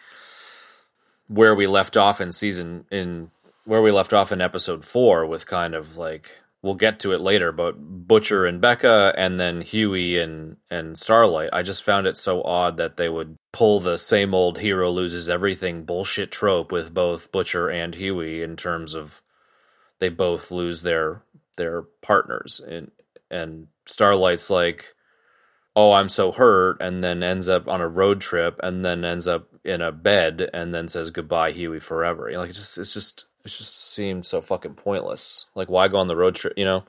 S3: where we left off in season in where we left off in episode four with kind of like we'll get to it later, but Butcher and Becca, and then Hughie and and Starlight. I just found it so odd that they would pull the same old hero loses everything bullshit trope with both Butcher and Hughie in terms of they both lose their their partners and and Starlight's like oh I'm so hurt and then ends up on a road trip and then ends up in a bed and then says goodbye Hughie forever. Like it's just it's just just seemed so fucking pointless. Like why go on the road trip, you know?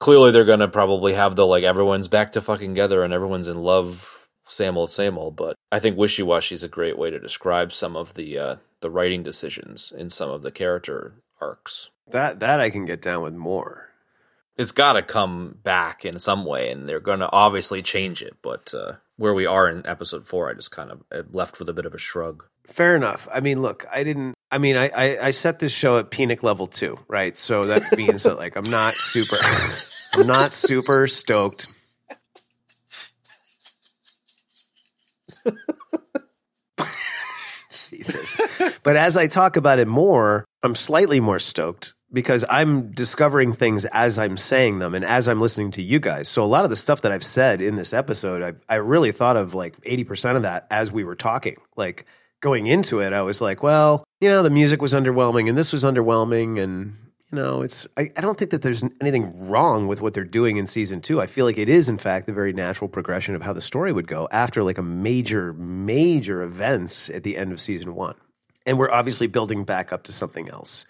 S3: Clearly they're gonna probably have the like everyone's back to fucking together and everyone's in love same old same old, but I think wishy washy is a great way to describe some of the uh the writing decisions in some of the character arcs.
S2: that that I can get down with more.
S3: it's got to come back in some way, and they're going to obviously change it. But uh, where we are in episode four, I just kind of uh, left with a bit of a shrug.
S2: Fair enough. I mean, look, I didn't. I mean, I, I, I set this show at Penic level two, right? So that means that like I'm not super, I'm not super stoked. Jesus. But as I talk about it more, I'm slightly more stoked because I'm discovering things as I'm saying them and as I'm listening to you guys. So a lot of the stuff that I've said in this episode, I, I really thought of like 80% of that as we were talking. Like going into it, I was like, well, you know, the music was underwhelming and this was underwhelming. And, you know, it's, I, I don't think that there's anything wrong with what they're doing in season two. I feel like it is, in fact, the very natural progression of how the story would go after like a major, major events at the end of season one. And we're obviously building back up to something else.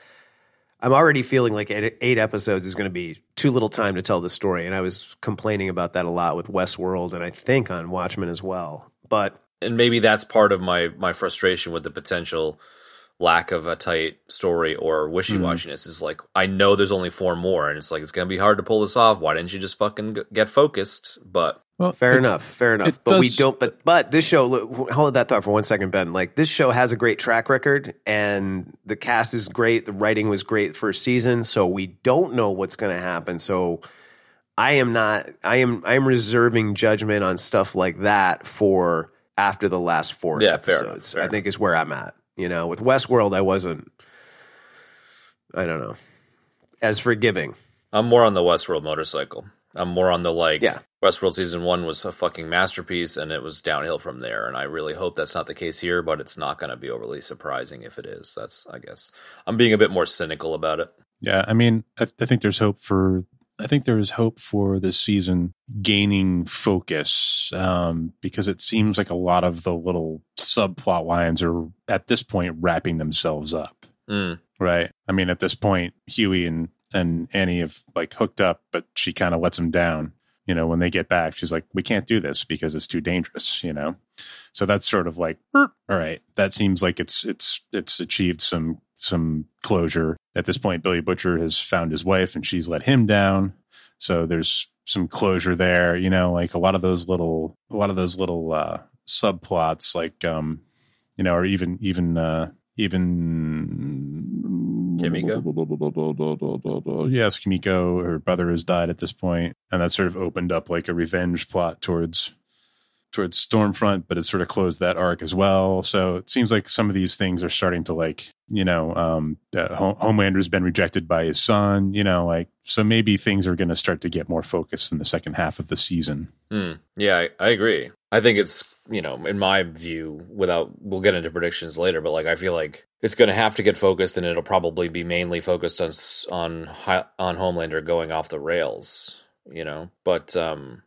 S2: I'm already feeling like eight, episodes is going to be too little time to tell the story. And I was complaining about that a lot with Westworld and I think on Watchmen as well. But
S3: And maybe that's part of my my frustration with the potential lack of a tight story or wishy washiness. Mm-hmm. Is like I know there's only four more, and it's like it's going to be hard to pull this off. Why didn't you just fucking get focused? But
S1: Well,
S2: fair
S1: it-
S2: enough, fair enough.
S1: it
S2: But we don't. But but this show, look, hold that thought for one second, Ben. Like this show has a great track record, and the cast is great. The writing was great first season, so we don't know what's going to happen. So I am not. I am. I am reserving judgment on stuff like that for after the last four
S3: Yeah, fair enough,
S2: episodes.
S3: fair
S2: I think is where I'm at. You know, with Westworld, I wasn't. I don't know, as forgiving.
S3: I'm more on the Westworld motorcycle. I'm more on the like
S2: Yeah.
S3: Westworld season one was a fucking masterpiece and it was downhill from there. And I really hope that's not the case here, but it's not going to be overly surprising if it is. That's, I guess, I'm being a bit more cynical about it.
S1: Yeah, I mean, I, I think there's hope for. I think there is hope for this season gaining focus um, because it seems like a lot of the little subplot lines are at this point wrapping themselves up.
S3: Mm.
S1: Right. I mean, at this point, Hughie and and Annie have like hooked up, but she kind of lets him down. You know, when they get back, she's like, "We can't do this because it's too dangerous." You know, so that's sort of like, "Er, all right, that seems like it's it's it's achieved some some closure. At this point, Billy Butcher has found his wife, and she's let him down. So there's some closure there. You know, like a lot of those little a lot of those little uh, subplots, like um, you know, or even even uh, even
S3: Kimiko?
S1: Yes, Kimiko, her brother has died at this point, and that sort of opened up like a revenge plot towards towards Stormfront, but it sort of closed that arc as well. So it seems like some of these things are starting to like, you know, um, uh, Homelander's been rejected by his son, you know, like so maybe things are going to start to get more focused in the second half of the season.
S3: Mm. Yeah, I, I agree. I think it's, you know, in my view, without, we'll get into predictions later, but like, I feel like it's going to have to get focused and it'll probably be mainly focused on, on, on Homelander going off the rails, you know, but, um,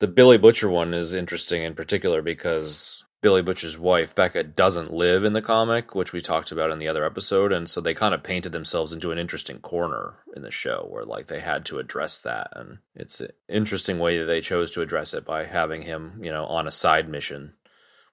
S3: the Billy Butcher one is interesting in particular because Billy Butcher's wife, Becca, doesn't live in the comic, which we talked about in the other episode. And so they kind of painted themselves into an interesting corner in the show where, like, they had to address that. And it's an interesting way that they chose to address it by having him, you know, on a side mission,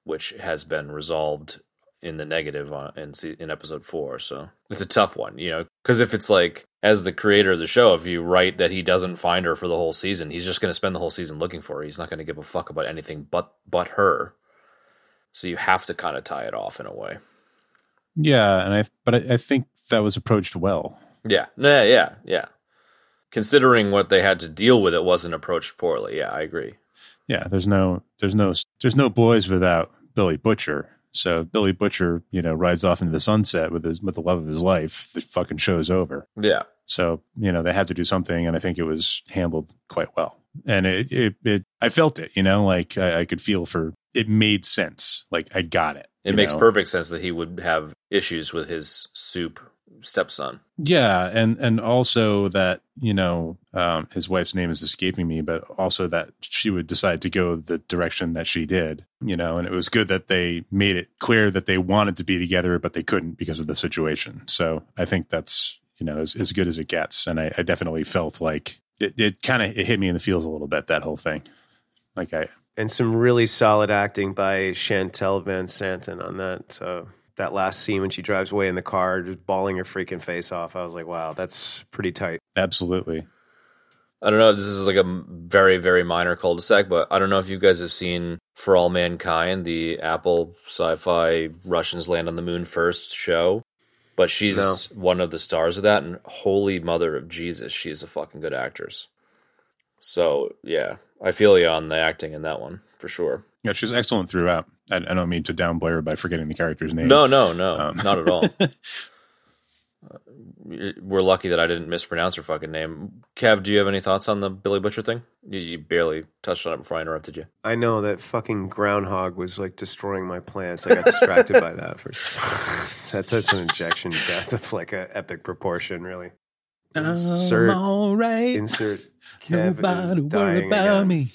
S3: which has been resolved in the negative on, in, in episode four. So it's a tough one, you know, because if it's like, as the creator of the show, if you write that he doesn't find her for the whole season, he's just going to spend the whole season looking for her. He's not going to give a fuck about anything but but her. So you have to kind of tie it off in a way.
S1: Yeah, and I but I, I think that was approached well.
S3: Yeah, yeah, yeah, yeah. Considering what they had to deal with, it wasn't approached poorly. Yeah, I agree.
S1: Yeah, there's no there's no there's no boys without Billy Butcher. So Billy Butcher, you know, rides off into the sunset with his with the love of his life. The fucking show's over.
S3: Yeah.
S1: So you know they had to do something, and I think it was handled quite well. And it it, it I felt it. You know, like I, I could feel for it made sense. Like I got it.
S3: It makes know? perfect sense that he would have issues with his soup stepson.
S1: Yeah, and and also that you know um, his wife's name is escaping me, but also that she would decide to go the direction that she did. You know, and it was good that they made it clear that they wanted to be together, but they couldn't because of the situation. So I think that's you know as, as good as it gets, and I, I definitely felt like it, it kind of it hit me in the feels a little bit that whole thing. Like I
S2: and some really solid acting by Shantel VanSanten on that. Uh, that last scene when she drives away in the car, just bawling her freaking face off. I was like, wow, that's pretty tight.
S1: Absolutely.
S3: I don't know. This is like a very, very minor cul-de-sac, but I don't know if you guys have seen For All Mankind, the Apple sci-fi Russians land on the moon first show. But she's no. one of the stars of that, and holy mother of Jesus, she's a fucking good actress. So yeah, I feel you on the acting in that one for sure.
S1: Yeah, she's excellent throughout. I, I don't mean to downplay her by forgetting the character's name.
S3: No, no, no, um. not at all. uh, we're lucky that I didn't mispronounce her fucking name. Kev, do you have any thoughts on the Billy Butcher thing? You, you, barely touched on it before I interrupted you.
S2: I know that fucking groundhog was like destroying my plants. I got distracted by that. For that's, that's an injection death of like an epic proportion, really.
S1: Insert, I'm all right.
S2: Insert Kev Nobody is dying about again. me.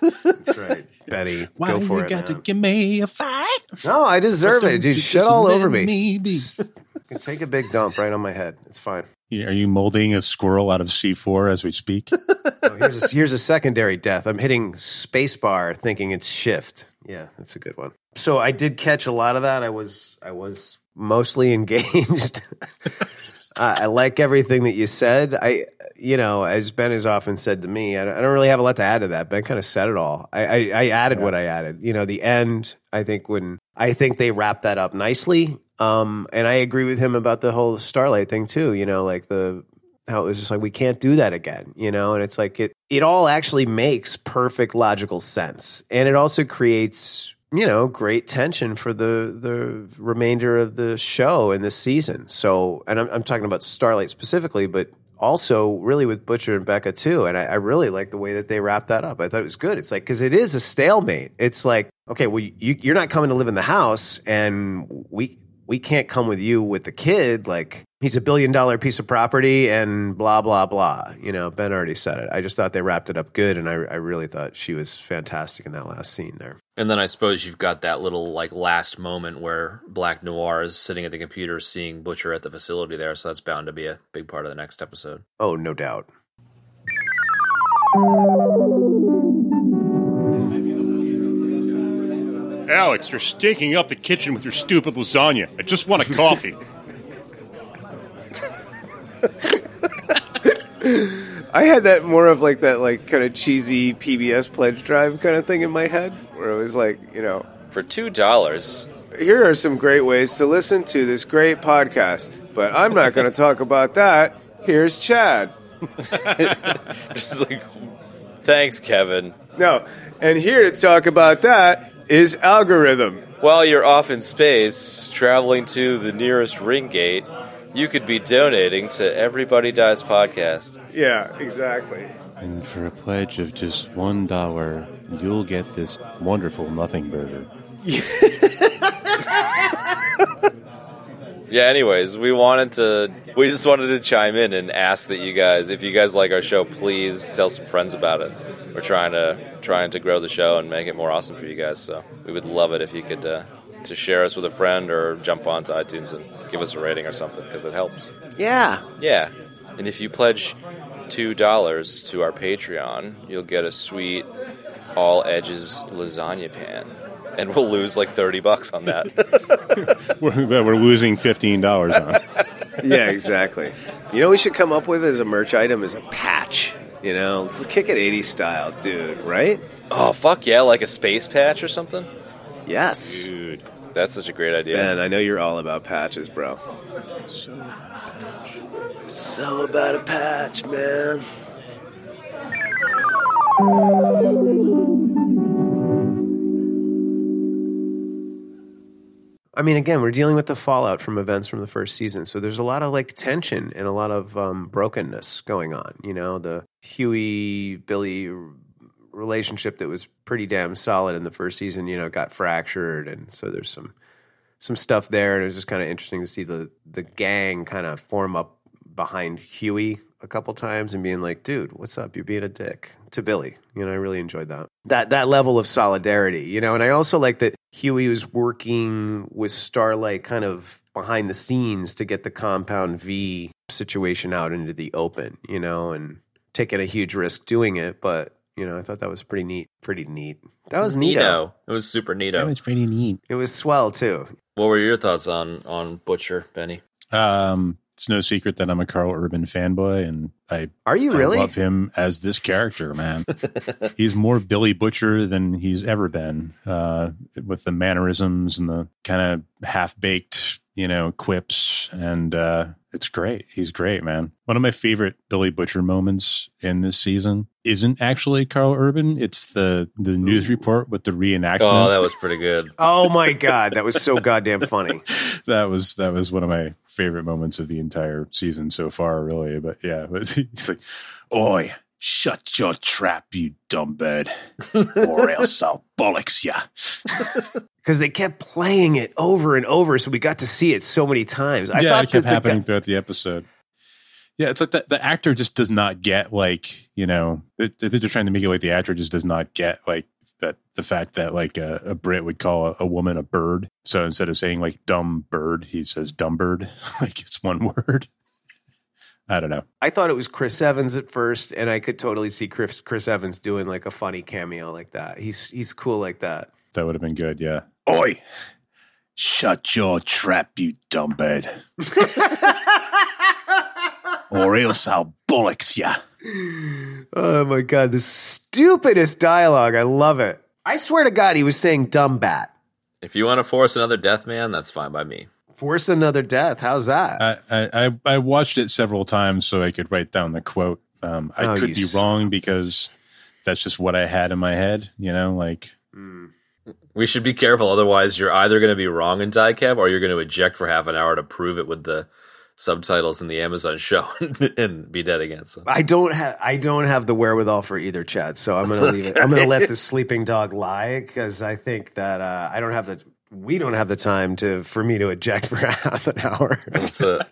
S2: That's right, Betty. Why go for you it. Got man. to give me a fight. No, I deserve it, dude. Shit all over me. me can take a big dump right on my head. It's fine.
S1: Are you molding a squirrel out of C four as we speak?
S2: oh, here's, a, here's a secondary death. I'm hitting spacebar, thinking it's shift. Yeah, that's a good one. So I did catch a lot of that. I was I was mostly engaged. I like everything that you said. I, you know, as Ben has often said to me, I don't, I don't really have a lot to add to that. Ben kind of said it all. I, I, I added yeah. what I added. You know, the end. I think when I think they wrapped that up nicely. Um, and I agree with him about the whole Starlight thing too. You know, like the how it was just like we can't do that again. You know, and it's like it it all actually makes perfect logical sense, and it also creates you know, great tension for the the remainder of the show and the season. So, and I'm, I'm talking about Starlight specifically, but also really with Butcher and Becca too. And I, I really like the way that they wrapped that up. I thought it was good. It's like because it is a stalemate. It's like okay, well, you, you're not coming to live in the house, and we we can't come with you with the kid. Like he's a billion dollar piece of property and blah, blah, blah. You know, Ben already said it. I just thought they wrapped it up good. And I, I really thought she was fantastic in that last scene there.
S3: And then I suppose you've got that little like last moment where Black Noir is sitting at the computer seeing Butcher at the facility there. So that's bound to be a big part of the next episode.
S2: Oh, no doubt.
S5: Alex, you're stinking up the kitchen with your stupid lasagna. I just want a coffee.
S2: I had that more of like that like kind of cheesy PBS pledge drive kind of thing in my head where it was like, you know,
S3: for $2.
S2: Here are some great ways to listen to this great podcast, but I'm not going to talk about that. Here's Chad.
S3: Just like thanks, Kevin.
S2: No, and here to talk about that is algorithm.
S3: While you're off in space, traveling to the nearest ring gate, you could be donating to Everybody Dies podcast.
S2: Yeah, exactly.
S1: And for a pledge of just one dollar, you'll get this wonderful nothing burger.
S3: Yeah. Anyways, we wanted to. We just wanted to chime in and ask that you guys, if you guys like our show, please tell some friends about it. We're trying to trying to grow the show and make it more awesome for you guys. So we would love it if you could uh, to share us with a friend or jump onto iTunes and give us a rating or something because it helps.
S2: Yeah.
S3: Yeah. And if you pledge two dollars to our Patreon, you'll get a sweet all edges lasagna pan. And we'll lose like thirty bucks on that.
S1: We're, we're losing fifteen dollars on.
S2: Yeah, exactly. You know what we should come up with as a merch item is a patch. You know, let's kick it 80s style, dude, right?
S3: oh fuck yeah, like a space patch or something?
S2: Yes.
S1: Dude,
S3: That's such a great idea.
S2: Ben, I know you're all about patches, bro.
S1: so
S2: So about a patch, man. I mean, again, we're dealing with the fallout from events from the first season, so there's a lot of like tension and a lot of um, brokenness going on. You know, the Hughie Billy relationship that was pretty damn solid in the first season, you know, got fractured, and so there's some some stuff there, and it was just kind of interesting to see the the gang kind of form up behind Hughie a couple times and being like, "Dude, what's up? You're being a dick." To Billy, you know, I really enjoyed that that that level of solidarity, you know, and I also like that Hughie was working with Starlight kind of behind the scenes to get the Compound V situation out into the open, you know, and taking a huge risk doing it, but. You know, I thought that was pretty neat. Pretty neat. That was neato.
S3: Neato. It was super neato.
S1: that was pretty neat.
S2: It was swell too.
S3: what were your thoughts on on Butcher, Benny?
S1: Um, it's no secret that I'm a Karl Urban fanboy, and I
S2: Are you really?
S1: I love him as this character, man. he's more Billy Butcher than he's ever been, uh, with the mannerisms and the kind of half baked, you know, quips. And uh, it's great. He's great, man. One of my favorite Billy Butcher moments in this season isn't actually Karl Urban. It's the, the news report with the reenactment.
S3: Oh, that was pretty good.
S2: Oh my god, that was so goddamn funny.
S1: that was that was one of my favorite moments of the entire season so far, really. But yeah, but he's like, "Oi, shut your trap, you dumb bird, or else I'll bollocks ya."
S2: Because they kept playing it over and over, so we got to see it so many times. I
S1: yeah,
S2: thought
S1: it kept happening
S2: guy-
S1: throughout the episode. Yeah, it's like the, the actor just does not get like you know they- they're trying to make it like the actor just does not get like that the fact that like a, a Brit would call a, a woman a bird. So instead of saying like dumb bird, he says dumb bird. like it's one word. I don't know.
S2: I thought it was Chris Evans at first, and I could totally see Chris Chris Evans doing like a funny cameo like that. He's he's cool like that.
S1: That would have been good. Yeah. Oi, shut your trap, you dumb bird, or else I'll bollocks ya.
S2: Oh my god, the stupidest dialogue. I love it. I swear to God, he was saying dumb bat.
S3: If you want to force another death man, that's fine by me.
S2: Force another death. How's that?
S1: I, I I- I watched it several times so I could write down the quote. Um, I
S2: Oh,
S1: could be
S2: s-
S1: wrong because that's just what I had in my head. You know, like
S3: We should be careful, otherwise you're either going to be wrong in diecab or you're going to eject for half an hour to prove it with the subtitles in the Amazon show and be dead again. So.
S2: I don't have I don't have the wherewithal for either, Chad. So I'm gonna leave it. I'm gonna let the sleeping dog lie because I think that uh, I don't have the we don't have the time to for me to eject for half an hour.
S3: It's a,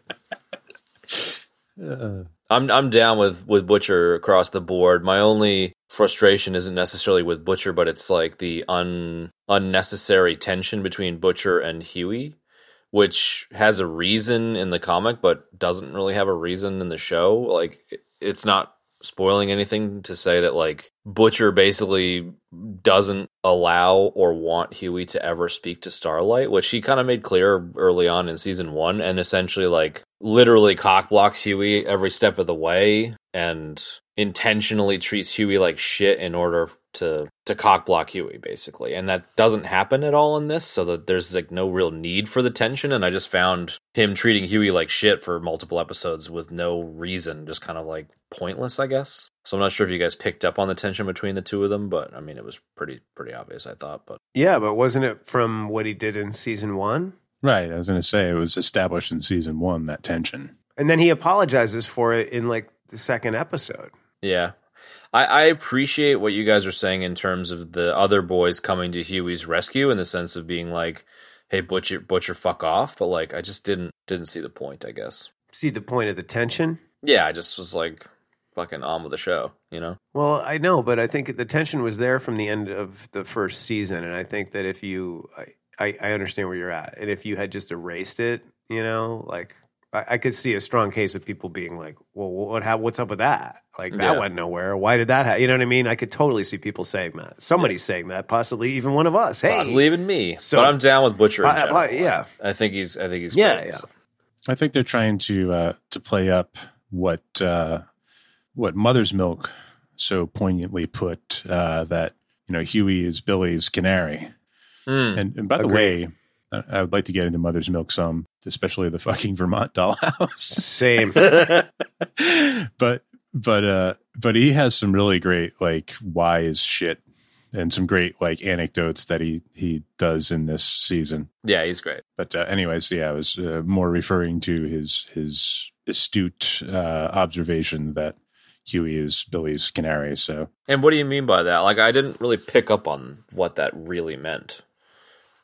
S3: I'm I'm down with with Butcher across the board. My only frustration isn't necessarily with Butcher, but it's like the un unnecessary tension between Butcher and Hughie, which has a reason in the comic, but doesn't really have a reason in the show. Like it's not spoiling anything to say that like Butcher basically doesn't allow or want Hughie to ever speak to Starlight, which he kind of made clear early on in season one, and essentially like literally cock blocks Hughie every step of the way and intentionally treats Hughie like shit in order to to cock block Hughie basically. And that doesn't happen at all in this, so that there's like no real need for the tension and I just found him treating Hughie like shit for multiple episodes with no reason, just kind of like pointless, I guess. So I'm not sure if you guys picked up on the tension between the two of them, but I mean it was pretty pretty obvious I thought, but
S2: yeah, but wasn't it from what he did in season one?
S1: right. I was going to say it was established in season one that tension.
S2: And then he apologizes for it in like the second episode.
S3: Yeah. I, I appreciate what you guys are saying in terms of the other boys coming to Hughie's rescue in the sense of being like, hey, Butcher, Butcher, fuck off. But like, I just didn't, didn't see the point. I guess.
S2: See the point of the tension?
S3: Yeah, I just was like fucking on with the show. You know.
S2: Well, I know, but I think the tension was there from the end of the first season, and I think that if you, I, I, I understand where you're at, and if you had just erased it, you know, like I, I could see a strong case of people being like, "Well, what? How, what's up with that? Like that
S3: Yeah.
S2: went nowhere. Why did that? happen? You know what I mean? I could totally see people saying that. Somebody's saying that, possibly even one of us. Hey,
S3: Possibly even me.
S2: So-
S3: but I'm down with Butcher. In
S2: I-
S3: general.
S2: I- yeah.
S3: I think he's. I think he's.
S2: Yeah,
S3: great,
S2: yeah.
S3: so.
S1: I think they're trying to uh, to play up what uh, what Mother's Milk so poignantly put uh, that you know Hughie is Billy's canary.
S3: Mm.
S1: And, and by the
S2: Agreed.
S1: way, I, I would like to get into Mother's Milk some, especially the fucking Vermont dollhouse.
S2: Same.
S1: but but uh but he has some really great like wise shit and some great like anecdotes that he he does in this season.
S3: yeah, he's great.
S1: But uh, anyways, yeah, I was uh, more referring to his his astute uh, observation that Hughie is Billy's canary. So
S3: And what do you mean by that? Like, I didn't really pick up on what that really meant.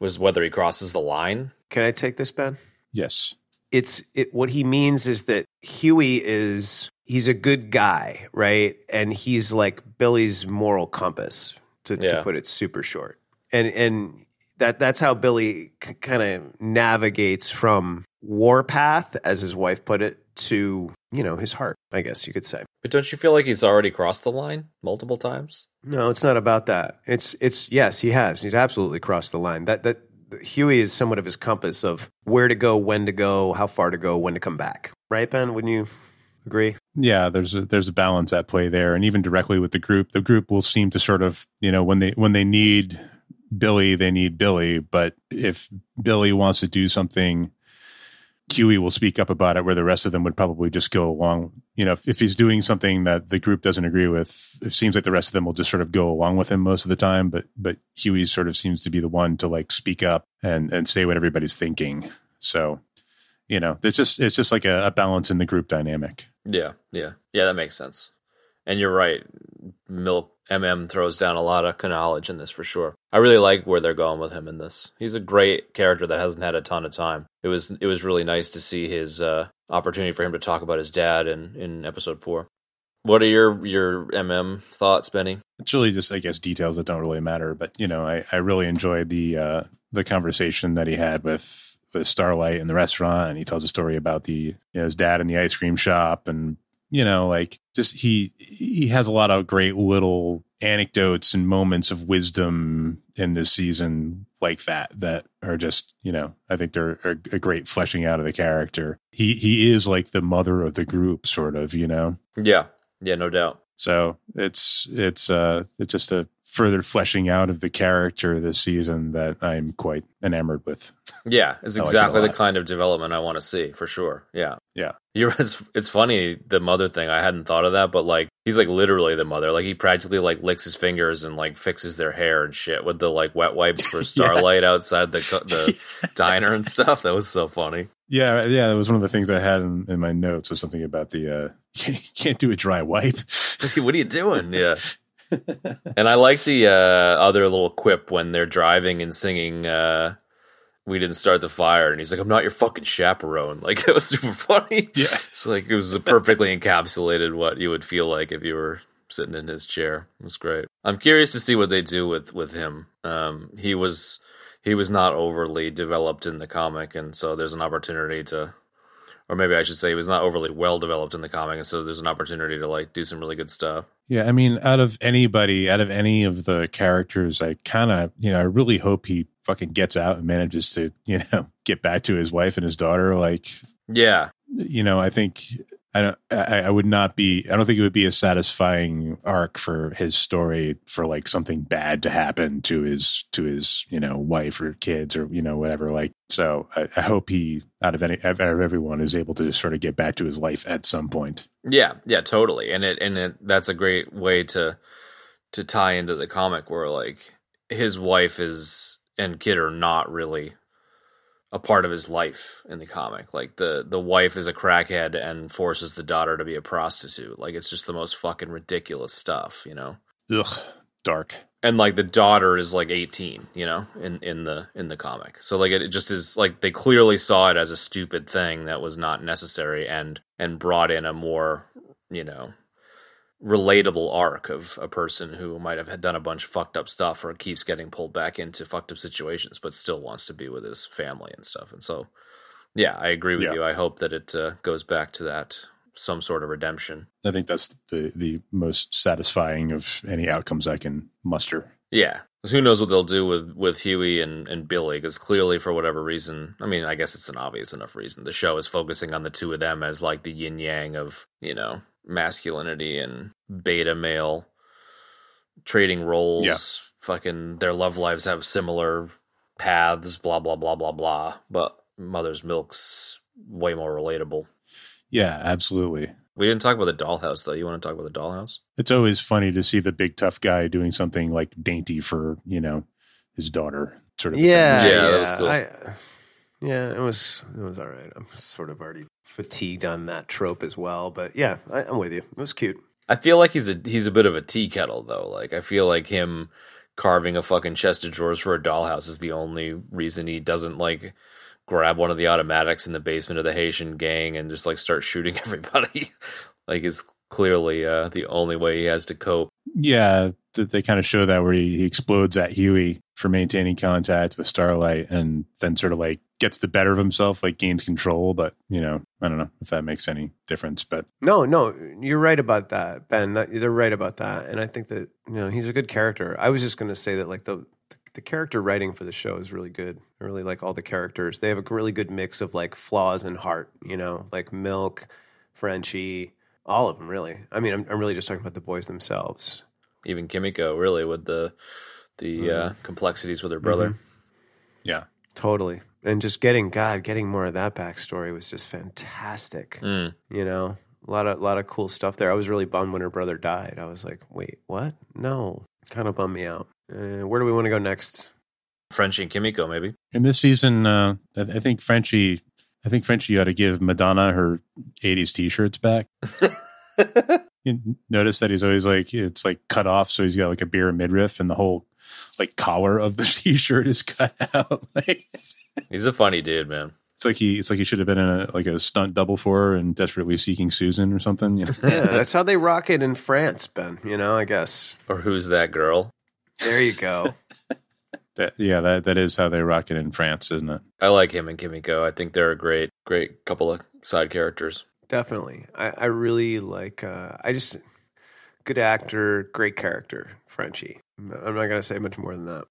S3: Was whether he crosses the line?
S2: Can I take this, Ben?
S1: yes,
S2: it's it what he means is that Hughie is he's a good guy, right? And he's like Billy's moral compass to,
S3: Yeah.
S2: to put it super short. And and that that's how Billy c- kind of navigates from warpath as his wife put it to, you know, his heart, I guess you could say.
S3: But don't you feel like he's already crossed the line multiple times?
S2: No, it's not about that. It's it's yes, he has. He's absolutely crossed the line. That that Hughie is somewhat of his compass of where to go, when to go, how far to go, when to come back. Right, Ben? Wouldn't you agree?
S1: yeah, there's a there's a balance at play there, and even directly with the group, the group will seem to sort of you know when they when they need Billy, they need Billy, but if Billy wants to do something. Hughie will speak up about it where the rest of them would probably just go along. You know, if, if he's doing something that the group doesn't agree with, it seems like the rest of them will just sort of go along with him most of the time. But but Hughie sort of seems to be the one to like speak up and and say what everybody's thinking. So, you know, it's just it's just like a, a balance in the group dynamic.
S3: Yeah, yeah, yeah. That makes sense. And you're right. Milk MM throws down a lot of knowledge in this for sure. I really like where they're going with him in this. He's a great character that hasn't had a ton of time. It was it was really nice to see his uh, opportunity for him to talk about his dad in in episode four. What are your your MM thoughts, Benny?
S1: It's really just I guess details that don't really matter. But you know, I I really enjoyed the uh, the conversation that he had with with Starlight in the restaurant, and he tells a story about the you know his dad in the ice cream shop, and you know like just he he has a lot of great little anecdotes and moments of wisdom in this season like that that are just you know I think they're a, a great fleshing out of the character. He he is like the mother of the group, sort of, you know.
S3: Yeah, yeah, no doubt.
S1: So it's it's uh it's just a further fleshing out of the character this season that I'm quite enamored with.
S3: Yeah, it's
S1: I like it
S3: exactly the kind of development I want to see for sure. Yeah.
S1: Yeah.
S3: You're it's it's funny the mother thing. I hadn't thought of that, but like he's like literally the mother. Like he practically like licks his fingers and like fixes their hair and shit with the like wet wipes for Starlight outside the the diner and stuff. That was so funny.
S1: Yeah, yeah, that was one of the things I had in, in my notes was something about the uh you can't do a dry wipe.
S3: what are you doing? Yeah. And I like the uh, other little quip when they're driving and singing uh, "We didn't start the fire," and he's like, "I'm not your fucking chaperone." Like it was super funny.
S1: Yeah.
S3: it's like it was perfectly encapsulated what you would feel like if you were sitting in his chair. It was great. I'm curious to see what they do with with him. Um, he was he was not overly developed in the comic, and so there's an opportunity to. Or maybe I should say he was not overly well developed in the comic, and so there's an opportunity to like do some really good stuff.
S1: Yeah, I mean, out of anybody, out of any of the characters, I kind of, you know, I really hope he fucking gets out and manages to, you know, get back to his wife and his daughter. Like,
S3: Yeah,
S1: you know, I think I don't, I, I would not be, I don't think it would be a satisfying arc for his story for like something bad to happen to his, to his, you know, wife or kids or, you know, whatever. Like, so I, I hope he, out of any, out of everyone, is able to just sort of get back to his life at some point.
S3: Yeah, yeah, totally. And it and it that's a great way to to tie into the comic where like his wife is and kid are not really a part of his life in the comic. Like the the wife is a crackhead and forces the daughter to be a prostitute. Like it's just the most fucking ridiculous stuff, you know.
S1: Ugh. dark.
S3: and like the daughter is like 18 you know in in the in the comic so like it, it just is like they clearly saw it as a stupid thing that was not necessary and and brought in a more you know relatable arc of a person who might have done a bunch of fucked up stuff or keeps getting pulled back into fucked up situations but still wants to be with his family and stuff and so yeah i agree with
S1: Yeah.
S3: you i hope that it uh, goes back to that some sort of redemption
S1: I think that's the the most satisfying of any outcomes I can muster.
S3: yeah who knows what they'll do with with Hughie and and Billy? Because clearly, for whatever reason, I mean, I guess it's an obvious enough reason. The show is focusing on the two of them as like the yin yang of you know masculinity and beta male trading roles.
S1: Yeah.
S3: Fucking, their love lives have similar paths. Blah blah blah blah blah. But Mother's Milk's way more relatable.
S1: Yeah, absolutely.
S3: We didn't talk about the dollhouse though. You want to talk about the dollhouse?
S1: It's always funny to see the big tough guy doing something like dainty for you know his daughter, sort of.
S2: Yeah,
S3: Yeah,
S2: yeah,
S3: that was cool.
S2: I, yeah, it was it was all right. I'm sort of already fatigued on that trope as well, but yeah, I, I'm with you. It was cute.
S3: I feel like he's a he's a bit of a tea kettle though. Like I feel like him carving a fucking chest of drawers for a dollhouse is the only reason he doesn't like grab one of the automatics in the basement of the Haitian gang and just like start shooting everybody. like it's clearly uh, the only way he has to cope.
S1: Yeah, that they kind of show that where he, he explodes at Hughie for maintaining contact with Starlight, and then sort of like gets the better of himself, like gains control. But you know, I don't know if that makes any difference. But
S2: No, no, you're right about that, Ben. That- They're right about that, and I think that you know he's a good character. I was just going to say that like the the character writing for the show is really good. I really like all the characters. They have a really good mix of like flaws and heart. You know, like Milk, Frenchie, all of them. Really, I mean, I'm, I'm really just talking about the boys themselves.
S3: Even Kimiko, really, with the the uh, complexities with her brother.
S1: yeah,
S2: Totally, and just getting God, getting more of that backstory was just fantastic.
S3: Mm.
S2: You know, a lot of lot of cool stuff there. I was really bummed when her brother died. I was like, wait, what? No, kind of bummed me out. Uh, where do we want to go next?
S3: Frenchie and Kimiko, maybe.
S1: in this season, uh, I, I think Frenchie, I think Frenchie ought to give Madonna her '80s T-shirts back. You notice that he's always like it's like cut off, so he's got like a beer midriff, and the whole like collar of the T-shirt is cut out. like
S3: He's a funny dude, man.
S1: it's like he it's like he should have been in a like a stunt double for her and desperately seeking Susan or something. You know?
S2: Yeah, that's how they rock it in France, Ben. You know, I guess.
S3: Or who's that girl?
S2: There you go.
S1: that, yeah, that that is how they rock it in France, isn't it?
S3: I like him and Kimiko. I think they're a great, great couple of side characters.
S2: Definitely. I, I really like, uh, I just, good actor, great character, Frenchie. I'm not going to say much more than that.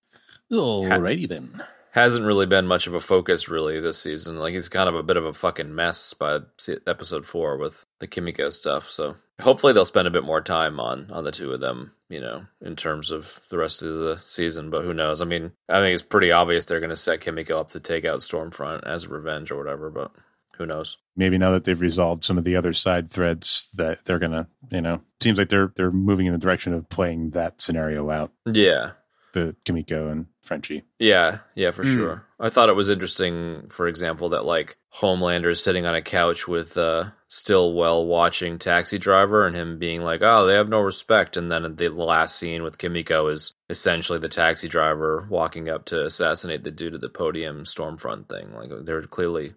S1: Alrighty then.
S3: Hasn't really been much of a focus really this season. Like he's kind of a bit of a fucking mess by episode four with the Kimiko stuff. So hopefully they'll spend a bit more time on on the two of them. You know, in terms of the rest of the season. But who knows? I mean, I think it's pretty obvious they're going to set Kimiko up to take out Stormfront as revenge or whatever. But who knows?
S1: Maybe now that they've resolved some of the other side threads, that they're gonna, you know, seems like they're they're moving in the direction of playing that scenario out.
S3: Yeah,
S1: The Kimiko and Frenchie.
S3: Yeah, yeah, for
S2: Mm.
S3: sure. I thought it was interesting, for example, that like Homelander is sitting on a couch with uh, Stillwell watching Taxi Driver and him being like, "Oh, they have no respect." And then the last scene with Kimiko is essentially the taxi driver walking up to assassinate the dude at the podium Stormfront thing. Like they're clearly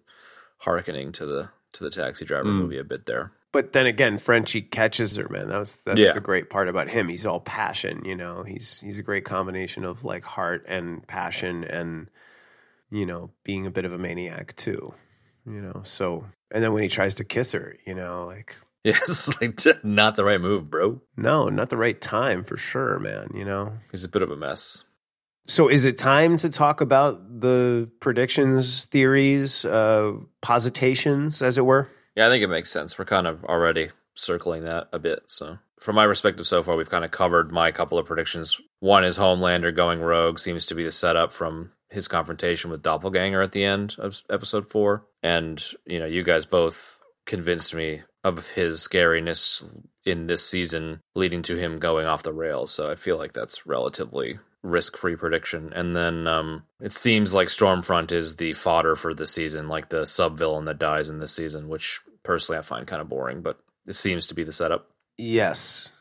S3: hearkening to the to the Taxi Driver
S1: Mm.
S3: movie a bit there.
S2: But then again, Frenchie catches her, man. That was that's
S3: Yeah.
S2: the great part about him. He's all passion, you know. He's he's a great combination of like heart and passion and you know, being a bit of a maniac too. You know, so and then when he tries to kiss her, you know, like
S3: Yeah, it's like not the right move, bro.
S2: no, not the right time for sure, man, you know.
S3: He's a bit of a mess.
S2: So is it time to talk about the predictions, theories, uh positations as it were?
S3: Yeah, I think it makes sense. We're kind of already circling that a bit. So, from my perspective so far, we've kind of covered my couple of predictions. One is Homelander going rogue seems to be the setup from his confrontation with Doppelganger at the end of episode four. And, you know, you guys both convinced me of his scariness in this season, leading to him going off the rails. So, I feel like that's relatively risk free prediction. And then um, it seems like Stormfront is the fodder for the season, like the sub villain that dies in this season, which personally I find kind of boring, but it seems to be the setup.
S2: Yes.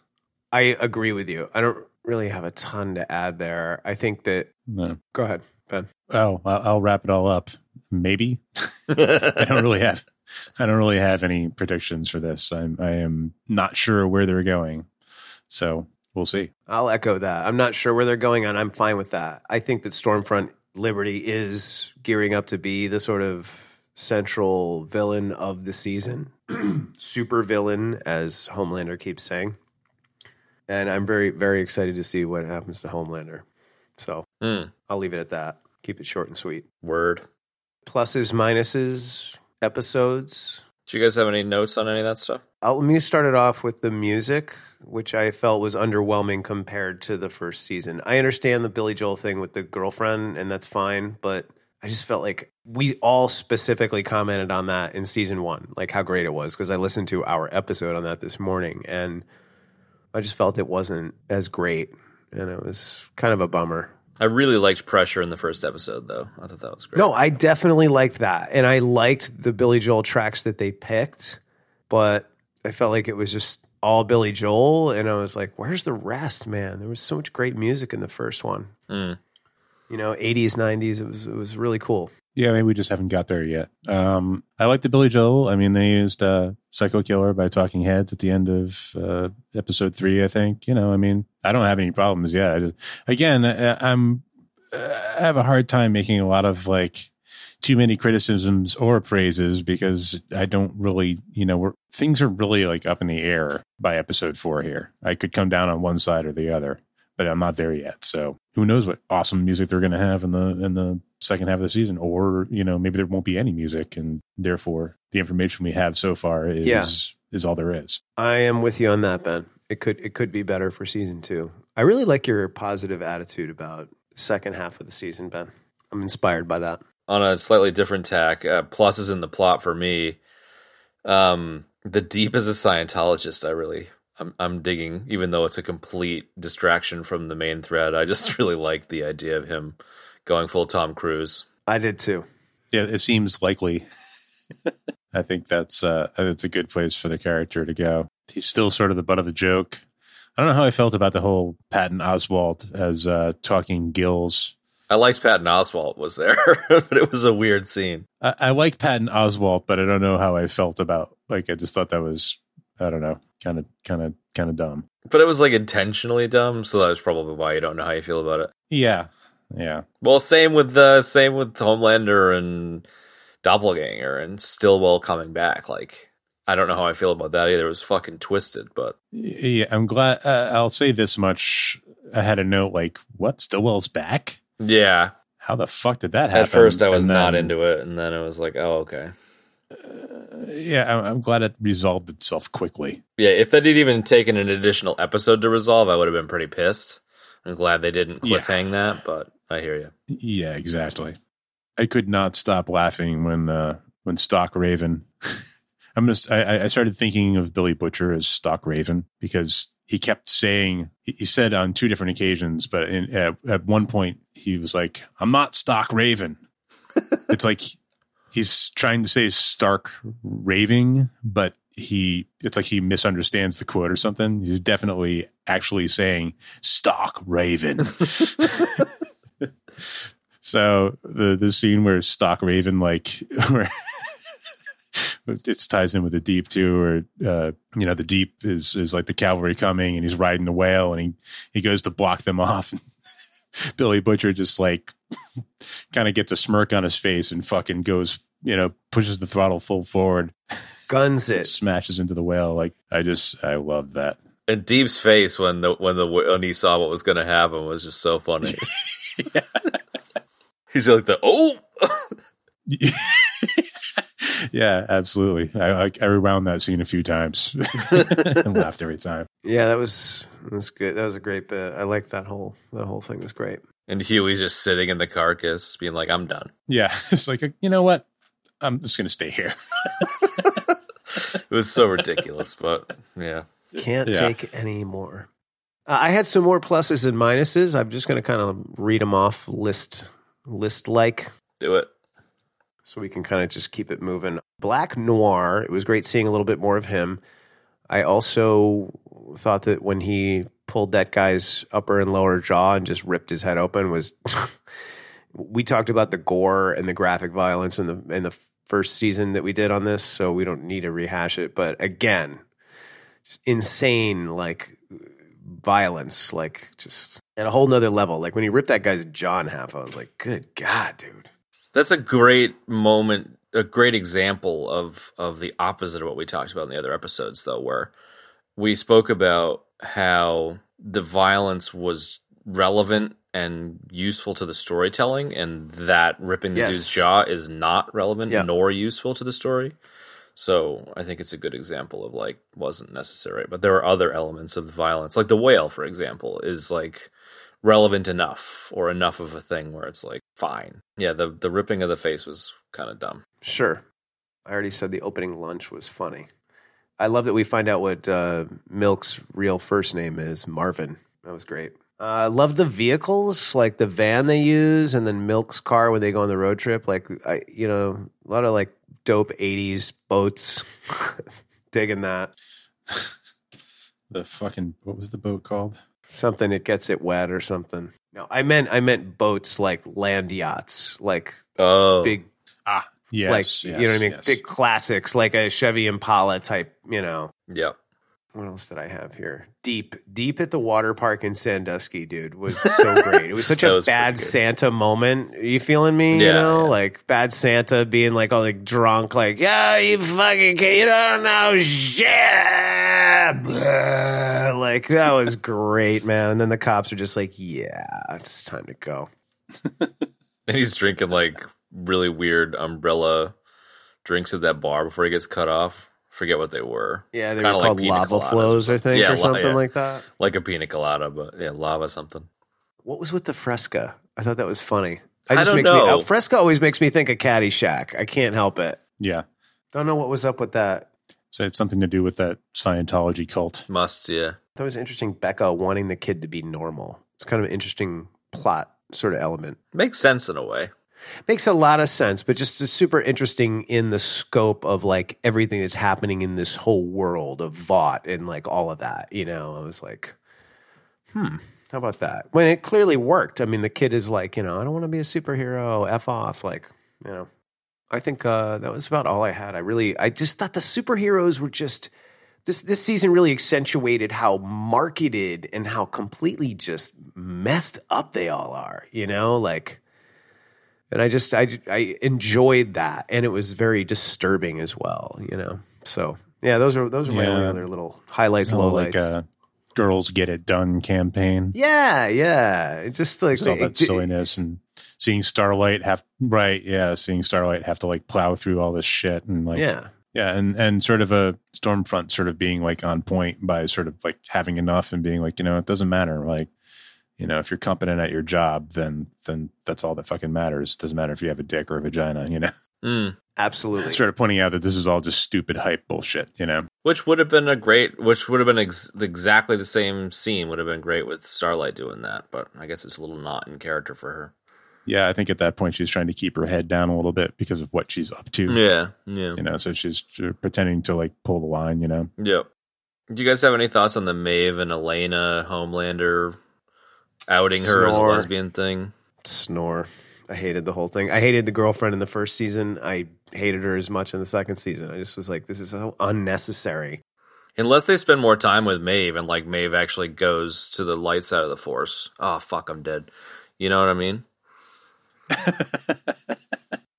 S2: I agree with you. I don't really have a ton to add there. I think that.
S1: No.
S2: Go ahead, Ben.
S1: Oh, I'll, I'll wrap it all up. Maybe I don't really have. I don't really have any predictions for this. I'm. I am not sure where they're going. So we'll see.
S2: I'll echo that. I'm not sure where they're going, and I'm fine with that. I think that Stormfront Liberty is gearing up to be the sort of central villain of the season, super villain, as Homelander keeps saying. And I'm very, very excited to see what happens to Homelander. So
S3: Hmm.
S2: I'll leave it at that. Keep it short and sweet.
S3: Word.
S2: Pluses, minuses, episodes.
S3: Do you guys have any notes on any of that stuff?
S2: I'll, let me start it off with the music, which I felt was underwhelming compared to the first season. I understand the Billy Joel thing with the girlfriend, and that's fine, but I just felt like we all specifically commented on that in season one, like how great it was, because I listened to our episode on that this morning, and I just felt it wasn't as great, and it was kind of a bummer.
S3: I really liked Pressure in the first episode, though. I thought that was great.
S2: No, I definitely liked that. And I liked the Billy Joel tracks that they picked, but I felt like it was just all Billy Joel. And I was like, where's the rest, man? There was so much great music in the first one.
S3: Mm.
S2: You know, 80s, 90s. It was, it was really cool.
S1: Yeah, maybe we just haven't got there yet. Um, I like the Billy Joel. I mean, they used uh, "Psycho Killer" by Talking Heads at the end of uh, episode three. I think. You know, I mean, I don't have any problems yet. I just, again, I, I'm uh, I have a hard time making a lot of like too many criticisms or praises because I don't really, you know, we're, things are really like up in the air by episode four here. I could come down on one side or the other, but I'm not there yet. So who knows what awesome music they're going to have in the in the second half of the season, or you know, maybe there won't be any music, and therefore the information we have so far is
S2: Yeah.
S1: is all there is.
S2: I am with you on that, Ben. It could it could be better for season two. I really like your positive attitude about the second half of the season, Ben. I'm inspired by that.
S3: on a slightly different tack, uh, pluses in the plot for me. Um, the deep as a Scientologist, I really, I'm, I'm digging, even though it's a complete distraction from the main thread. I just really like the idea of him going full Tom Cruise.
S2: I did too.
S1: Yeah, it seems likely. I think that's uh, it's a good place for the character to go. He's still sort of the butt of the joke. I don't know how I felt about the whole Patton Oswalt as uh, talking gills.
S3: I liked Patton Oswalt was there, but it was a weird scene.
S1: I, I like Patton Oswalt, but I don't know how I felt about. Like, I just thought that was, I don't know, kind of, kind of, kind of dumb.
S3: But it was like intentionally dumb, so that was probably why you don't know how you feel about it.
S1: Yeah, yeah,
S3: Well, same with the same with Homelander and Doppelganger and Stillwell coming back. Like, I don't know how I feel about that either. It was fucking twisted, but
S1: yeah. I'm glad. Uh, I'll say this much. I had a note like, "What? Stillwell's back?
S3: yeah.
S1: How the fuck did that happen?"
S3: At first, I was
S1: And
S3: not into it, and then it was like, oh, okay.
S1: Yeah, I'm, I'm glad it resolved itself quickly.
S3: Yeah, if that had even taken an additional episode to resolve, I would have been pretty pissed. I'm glad they didn't
S1: Yeah.
S3: cliffhang that, but I hear you.
S1: Yeah, exactly. I could not stop laughing when uh, when Stock Raven. I'm just. I, I started thinking of Billy Butcher as Stock Raven because he kept saying he said on two different occasions, but in, at, at one point he was like, "I'm not Stock Raven." it's like he's trying to say Stark raving, but he it's like he misunderstands the quote or something. He's definitely actually saying Stock Raven. So the the scene where Stock Raven like where it ties in with the deep too, or uh, you know the deep is is like the cavalry coming and he's riding the whale and he he goes to block them off. Billy Butcher just like kind of gets a smirk on his face and fucking goes you know pushes the throttle full forward,
S2: Guns it.
S1: smashes into the whale. Like I just I love that.
S3: And Deep's face when the when the when he saw what was going to happen was just so funny. He's like the oh,
S1: yeah, absolutely. I, I I rewound that scene a few times and laughed every time.
S2: Yeah, that was that was good. That was a great bit. I like that whole that whole thing was great.
S3: and Hughie's just sitting in the carcass, being like, "I'm done."
S1: Yeah, it's like you know what? I'm just gonna stay here.
S3: It was so ridiculous, but yeah.
S2: Can't
S1: Yeah.
S2: take any more. Uh, I had some more pluses and minuses. I'm just going to kind of read them off list list like
S3: Do it.
S2: So we can kind of just keep it moving. Black Noir, it was great seeing a little bit more of him. I also thought that when he pulled that guy's upper and lower jaw and just ripped his head open was. we talked about the gore and the graphic violence in the in the first season that we did on this, so we don't need to rehash it. But again, just insane like violence, like just at a whole nother level. Like when he ripped that guy's jaw in half, I was like, "Good God, dude!"
S3: That's a great moment, a great example of of the opposite of what we talked about in the other episodes, though, where we spoke about how the violence was relevant and useful to the storytelling, and that ripping the
S2: Yes.
S3: dude's jaw is not relevant
S2: Yeah.
S3: nor useful to the story. So I think it's a good example of like wasn't necessary, but there are other elements of the violence, like the whale, for example, is like relevant enough or enough of a thing where it's like fine. Yeah, the the ripping of the face was kind of dumb.
S2: Sure. I already said the opening lunch was funny. I love that we find out what uh, Milk's real first name is Marvin. That was great. Uh, I love the vehicles, like the van they use, and then Milk's car when they go on the road trip. Like, I, you know, a lot of like dope '80s boats. Digging that.
S1: The fucking what was the boat called?
S2: Something that gets it wet or something. No, I meant I meant boats like land yachts, like
S3: Oh,
S2: big
S1: Ah, yes,
S2: like
S1: yes,
S2: you know what I mean,
S1: yes.
S2: big classics like a Chevy Impala type. You know,
S3: yep.
S2: What else did I have here? Deep, deep at the water park in Sandusky, dude, was so great. It was such a
S3: was
S2: bad. Santa moment. Are you feeling me? you
S3: Yeah,
S2: know,
S3: yeah.
S2: like bad Santa being like all like drunk, like yeah, you fucking kid, you don't know shit. Like that was great, man. And then the cops are just like, yeah, it's time to go.
S3: And he's drinking like really weird umbrella drinks at that bar before he gets cut off. Forget what they were.
S2: Yeah, they
S3: Kinda
S2: were called
S3: pina
S2: lava
S3: coladas
S2: flows, I think,
S3: Yeah,
S2: or something
S3: yeah.
S2: like that.
S3: Like a pina colada, but yeah, lava something.
S2: What was with the fresca? I thought that was funny.
S3: I
S2: just
S3: don't
S2: makes
S3: know.
S2: me fresca always makes me think of Caddyshack. I can't help it.
S1: Yeah,
S2: Don't know what was up with that.
S1: so it's something to do with that Scientology cult.
S3: Must, yeah.
S2: That was interesting. Becca wanting the kid to be normal. It's kind of an interesting plot sort of element.
S3: Makes sense in a way.
S2: Makes a lot of sense, but just super interesting in the scope of like everything that's happening in this whole world of Vought and like all of that. You know, I was like, hmm, how about that? When it clearly worked. I mean, the kid is like, you know, I don't want to be a superhero. F off. Like, you know, I think uh, that was about all I had. I really, I just thought the superheroes were just this. This season really accentuated how marketed and how completely just messed up they all are. You know, like, and I just, I, I enjoyed that, and it was very disturbing as well. You know, so yeah, those are those are my
S1: Yeah.
S2: only other little highlights,
S1: Oh,
S2: lowlights.
S1: like a girls get it done campaign.
S2: yeah, yeah, it just like
S1: Just all that
S2: it-
S1: silliness and seeing Starlight have right, yeah, seeing Starlight have to like plow through all this shit and like
S2: yeah,
S1: Yeah, and and sort of a Stormfront sort of being like on point by sort of like having enough and being like, you know, it doesn't matter. Like, you know, if you're competent at your job, then then that's all that fucking matters. It doesn't matter if you have a dick or a vagina, you know.
S3: Mm.
S2: absolutely.
S1: sort of pointing out that this is all just stupid hype bullshit, you know.
S3: Which would have been a great, which would have been ex- exactly the same scene. Would have been great with Starlight doing that, but I guess it's a little not in character for her.
S1: Yeah, I think at that point she's trying to keep her head down a little bit because of what she's up to.
S3: Yeah, yeah,
S1: You know, so she's pretending to like pull the line, you know.
S3: yep. Do you guys have any thoughts on the Maeve and Elena Homelander outing her as a lesbian thing?
S2: Snore. I hated the whole thing. I hated the girlfriend in the first season. I hated her as much in the second season. I just was like, this is so unnecessary.
S3: Unless they spend more time with Maeve and like Maeve actually goes to the light side of the Force. Oh fuck, I'm dead. You know what I mean?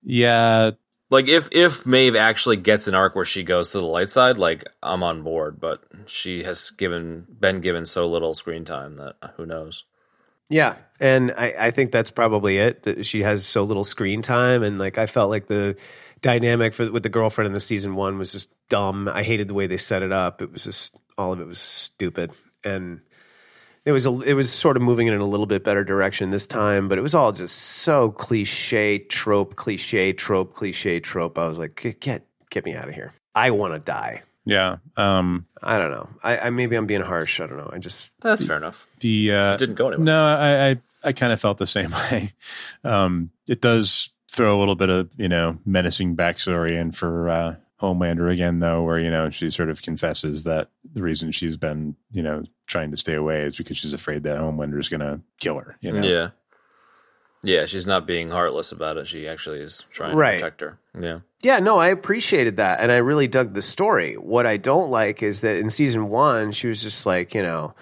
S1: Yeah,
S3: Like if if Maeve actually gets an arc where she goes to the light side, like I'm on board. But she has given been given so little screen time that who knows?
S2: Yeah, and I, I think that's probably it. That she has so little screen time, and like I felt like the dynamic for with the girlfriend in the season one was just dumb. I hated the way they set it up. It was just all of it was stupid, and it was a, it was sort of moving in a little bit better direction this time. But it was all just so cliche trope, cliche trope, cliche trope. I was like, get get, get me out of here. I want to die.
S1: Yeah. Um,
S2: I don't know. I, I maybe I'm being harsh. I don't know. I just
S3: That's fair enough.
S1: the uh,
S3: It didn't go anywhere.
S1: No, I I, I kind of felt the same way. Um, it does throw a little bit of you know menacing backstory in for uh, Homelander again, though, where you know she sort of confesses that the reason she's been you know trying to stay away is because she's afraid that Homelander's going to kill her. You know,
S3: Yeah. Yeah, she's not being heartless about it. She actually is trying
S2: Right.
S3: to protect her. Yeah.
S2: Yeah, no, I appreciated that, and I really dug the story. What I don't like is that in season one, she was just like, you know,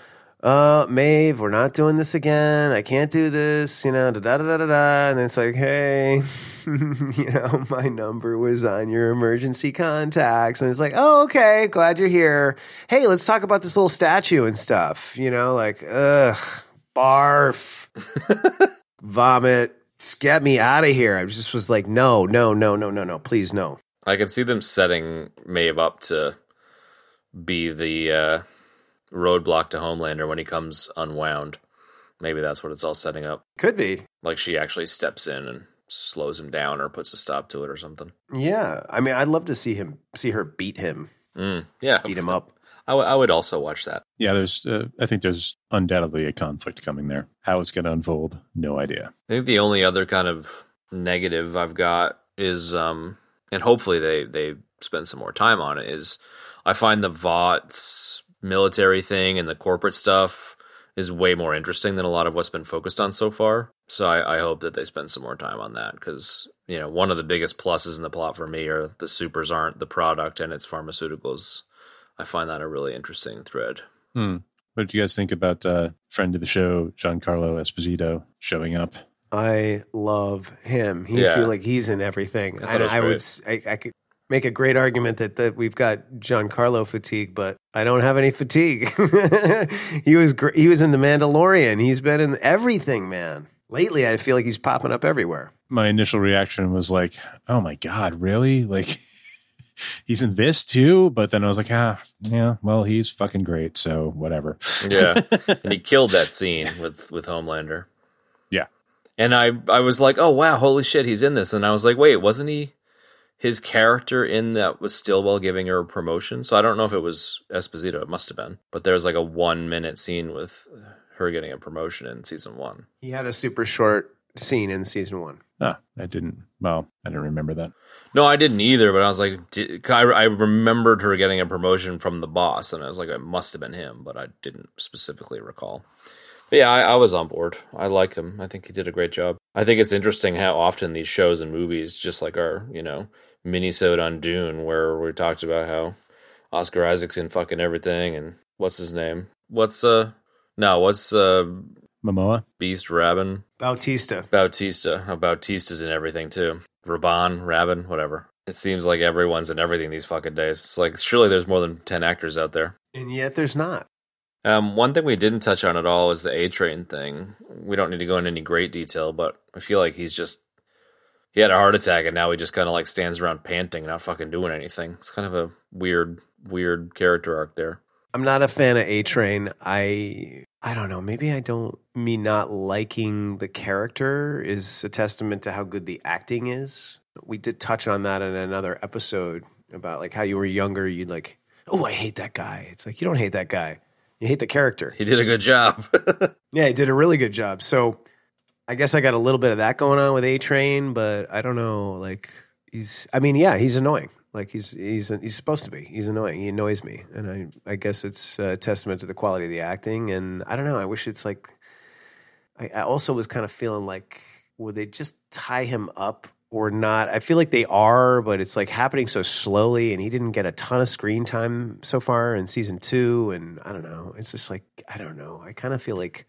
S2: uh, Maeve, we're not doing this again. I can't do this, you know, da da da da da. da. And then it's like, hey, you know, my number was on your emergency contacts, and it's like, oh, okay, glad you're here. Hey, let's talk about this little statue and stuff. You know, like, ugh, barf, vomit. Get me out of here. I just was like, no, no, no, no, no, no, please, no.
S3: I can see them setting Maeve up to be the uh, roadblock to Homelander when he comes unwound. Maybe that's what it's all setting up.
S2: Could be.
S3: Like she actually steps in and slows him down or puts a stop to it or something.
S2: Yeah. I mean, I'd love to see him, see her beat him,
S3: Mm, yeah.
S2: beat him up.
S3: I, w- I would also watch that.
S1: yeah. There's, uh, I think there's undoubtedly a conflict coming there. How it's going to unfold, no idea.
S3: I think the only other kind of negative I've got is, um, and hopefully they they spend some more time on it. Is I find the Vought's military thing and the corporate stuff is way more interesting than a lot of what's been focused on so far. So I, I hope that they spend some more time on that because you know one of the biggest pluses in the plot for me are the supers aren't the product and it's pharmaceuticals. I find that a really interesting thread.
S1: Hmm. What did you guys think about uh, friend of the show, Giancarlo Esposito, showing up?
S2: I love him. He
S3: Yeah.
S2: feel like he's in everything.
S3: I thought
S2: And
S3: it was
S2: I would,
S3: great.
S2: s- I, I could make a great argument that, that we've got Giancarlo fatigue, but I don't have any fatigue. he was, gr- he was in The Mandalorian. He's been in everything, man. Lately, I feel like he's popping up everywhere.
S1: My initial reaction was like, "Oh my god, really? Like he's in this too?" But then I was like, "Ah, yeah. Well, he's fucking great, so whatever."
S3: Yeah, and he killed that scene with with Homelander.
S1: Yeah.
S3: and I I was like, oh wow, holy shit, he's in this, and I was like, wait, wasn't he? His character in that was still Stillwell giving her a promotion, so I don't know if it was Esposito. It must have been, but there's like a one minute scene with her getting a promotion in season one.
S2: He had a super short scene in season one.
S1: Ah, I didn't. Well, I didn't remember that.
S3: No, I didn't either, but I was like, did, I, I remembered her getting a promotion from the boss, and I was like, it must have been him, but I didn't specifically recall. But yeah, I, I was on board. I liked him. I think he did a great job. I think it's interesting how often these shows and movies, just like our, you know, mini-sode on Dune, where we talked about how Oscar Isaac's in fucking everything, and what's his name? What's, uh, no, what's, uh,
S1: Momoa.
S3: Beast Rabin?
S2: Bautista.
S3: Bautista. How Bautista's in everything too. Raban, Rabin, whatever. It seems like everyone's in everything these fucking days. It's like surely there's more than ten actors out there.
S2: And yet there's not.
S3: Um, one thing we didn't touch on at all is the A Train thing. We don't need to go into any great detail, but I feel like he's just he had a heart attack and now he just kind of like stands around panting, not fucking doing anything. It's kind of a weird, weird character arc there.
S2: I'm not a fan of A Train. I I don't know. Maybe I don't. Me not liking the character is a testament to how good the acting is. We did touch on that in another episode about like how you were younger. You'd like, oh, I hate that guy. It's like you don't hate that guy. You hate the character.
S3: He did a good job.
S2: Yeah, he did a really good job. So I guess I got a little bit of that going on with A Train, but I don't know. Like he's. I mean, yeah, he's annoying. Like he's he's he's supposed to be. He's annoying. He annoys me, and I I guess it's a testament to the quality of the acting. And I don't know. I wish it's like. I, I also was kind of feeling like would they just tie him up or not? I feel like they are, but it's like happening so slowly, and he didn't get a ton of screen time so far in season two. And I don't know. It's just like I don't know. I kind of feel like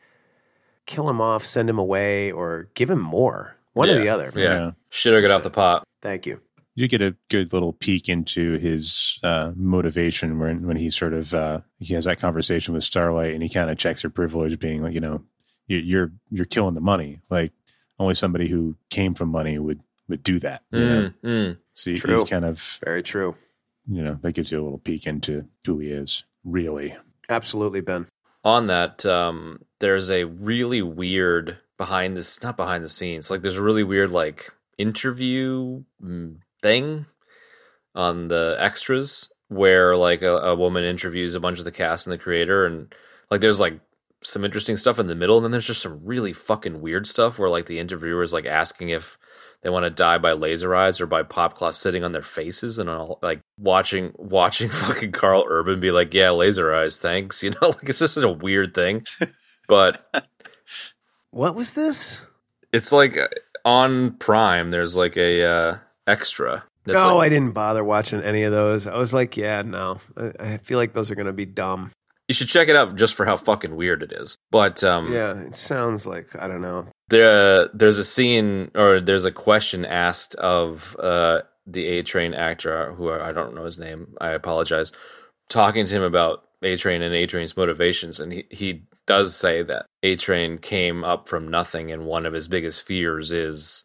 S2: kill him off, send him away, or give him more. One or the other.
S3: Yeah.
S1: Yeah.
S3: Shit or get off the pot.
S2: Thank you.
S1: You get a good little peek into his uh, motivation when when he sort of uh, he has that conversation with Starlight and he kind of checks her privilege, being like, you know, you, you're you're killing the money. Like only somebody who came from money would would do that. You know?
S3: Mm, mm.
S1: So you,
S2: True.
S1: you kind of
S2: Very true.
S1: you know that gives you a little peek into who he is really.
S2: Absolutely, Ben.
S3: on that um there's a really weird behind this not behind the scenes like there's a really weird like interview mm, thing on the extras where like a, a woman interviews a bunch of the cast and the creator and like there's like some interesting stuff in the middle and then there's just some really fucking weird stuff where like the interviewer is like asking if they want to die by laser eyes or by Popclaw sitting on their faces and all like watching watching fucking Karl Urban be like, yeah, laser eyes, thanks. You know, like it's just such a weird thing, but
S2: What was this?
S3: it's like on Prime. There's like a uh, extra. That's
S2: oh,
S3: like-
S2: I didn't bother watching any of those. I was like, yeah, no. I, I feel like those are going to be dumb.
S3: you should check it out just for how fucking weird it is. But um,
S2: Yeah, it sounds like I don't know.
S3: there there's a scene or there's a question asked of uh the A Train actor who I don't know his name. I apologize. Talking to him about A Train and A Train's motivations, and he he does say that A Train came up from nothing, and one of his biggest fears is,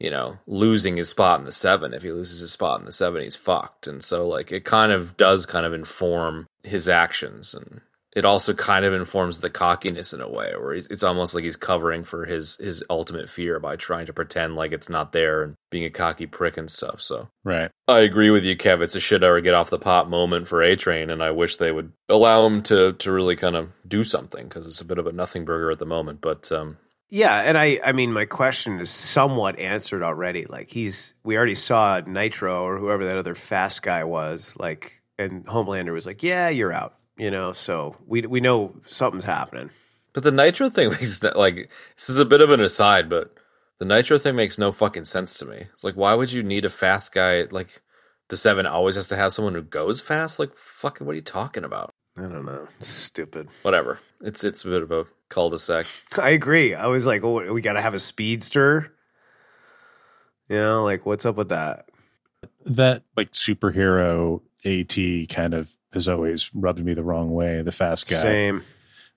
S3: you know, losing his spot in the seven. If he loses his spot in the seven, he's fucked. And so, like, it kind of does kind of inform his actions and it also kind of informs the cockiness in a way where he's, it's almost like he's covering for his his ultimate fear by trying to pretend like it's not there and being a cocky prick and stuff so
S1: Right.
S3: i agree with you kev it's a shit or get off the pot moment for a train and i wish they would allow him to to really kind of do something because it's a bit of a nothing burger at the moment but um
S2: Yeah, and I I mean my question is somewhat answered already. Like he's we already saw Nitro or whoever that other fast guy was, like and Homelander was like, "Yeah, you're out." You know, so we we know something's happening.
S3: but the nitro thing makes like this is a bit of an aside but the nitro thing makes no fucking sense to me it's like why would you need a fast guy like the seven always has to have someone who goes fast like fucking what are you talking about
S2: I don't know. Stupid.
S3: whatever. It's it's a bit of a cul-de-sac.
S2: I agree. I was like, oh, we got to have a speedster. You know, like what's up with that?
S1: That like superhero AT kind of has always rubbed me the wrong way. The fast guy.
S2: Same.